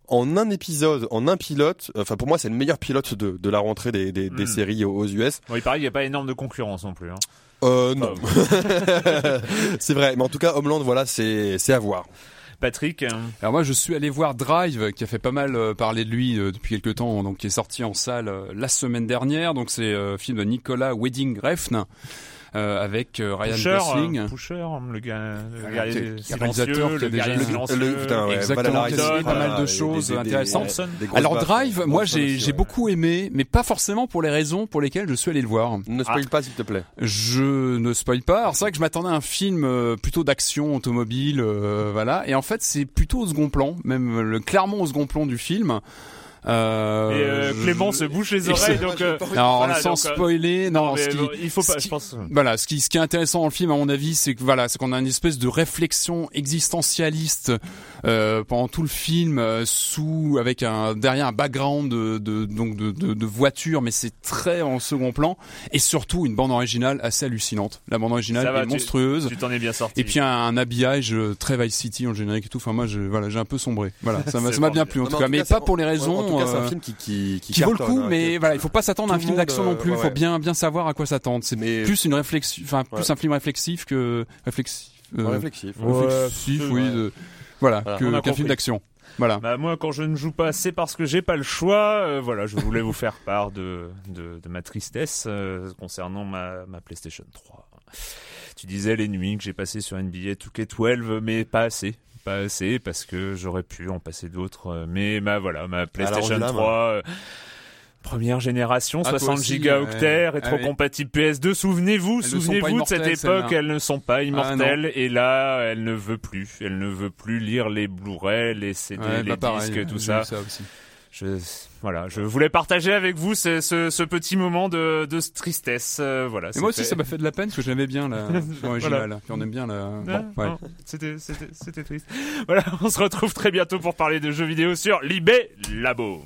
en un épisode, en un pilote. Enfin pour moi, c'est le meilleur pilote de, de la rentrée des, des, des Hmm. séries aux, aux US. Bon, il paraît qu'il n'y a pas énorme de concurrence non plus. Hein. Euh, non, c'est vrai. Mais en tout cas, Homeland, voilà, c'est c'est à voir. Patrick, euh, Alors moi je suis allé voir Drive qui a fait pas mal euh, parler de lui euh, depuis quelques temps donc qui est sorti en salle la semaine dernière donc c'est euh, film de Nicolas Wedding Refn avec euh, Ryan Pusher, Gosling. euh, Pusher, le gars, le silencieux, qui a le déjà- le- le- putain, ouais, Exactement, qui a pas mal de choses des- des- intéressantes. des- Alors Drive, moi j'ai beaucoup aimé, mais pas forcément pour les raisons pour lesquelles je suis allé le voir. Ne spoil pas, s'il te plaît. Je ne spoil pas. Alors c'est vrai que je m'attendais à un film euh, plutôt d'action automobile, euh, voilà. Et en fait, c'est plutôt au second plan, même euh, le, clairement au second plan du film. Euh, Et euh, je- Clément se bouche les oreilles, donc. euh, Alors voilà, sans donc, euh, spoiler, non, ce qui- il faut ce pas, qui- je pense. Voilà, ce qui, ce qui est intéressant dans le film, à mon avis, c'est que voilà, c'est qu'on a une espèce de réflexion existentialiste euh, pendant tout le film, euh, sous avec un derrière un background de, de donc de, de, de voiture, mais c'est très en second plan, et surtout une bande originale assez hallucinante. La bande originale va, est monstrueuse. Tu t'en es bien sorti. Et puis un, un habillage euh, très Vice City en générique et tout. Enfin moi, je, voilà, j'ai un peu sombré. Voilà, ça m'a bien plu en Non, tout mais cas, mais cas, pas pour les En raisons. tout cas, c'est euh, un film qui qui qui, qui vaut le coup, hein, mais voilà, il faut pas s'attendre à un film d'action non euh, plus. Il ouais, faut bien bien savoir à quoi s'attendre. C'est Mais- plus une réflexion, enfin plus Ouais. un film réflexif que réflexif. euh, réflexif. réflexif, Ouais, oui, ouais. de- voilà, qu'un film d'action. Voilà. Bah moi quand je ne joue pas c'est parce que j'ai pas le choix. Euh, voilà, je voulais vous faire part de, de, de ma tristesse euh, concernant ma, ma PlayStation 3. Tu disais les nuits que j'ai passées sur NBA 2K12 mais pas assez. Pas assez parce que j'aurais pu en passer d'autres. euh, Mais bah voilà, ma PlayStation rendu là, 3 euh, Première génération, Ah, toi 60 aussi, gigaoctets, ouais. rétrocompatible PS2. Souvenez-vous, souvenez-vous de cette époque, elles ne sont pas immortelles. et là, elle ne veut plus. Elle ne veut plus lire les Blu-ray, les CD, Ouais, les bah, pareil, disques, tout ça. vu ça aussi. Je, voilà, je voulais partager avec vous ce, ce, ce petit moment de, de tristesse. euh, voilà. Et moi aussi, ça m'a fait de la peine parce que je l'aimais bien la. Puis on aime bien la. Bon, ouais. c'était, c'était triste. Voilà, on se retrouve très bientôt pour parler de jeux vidéo sur Libé Labo.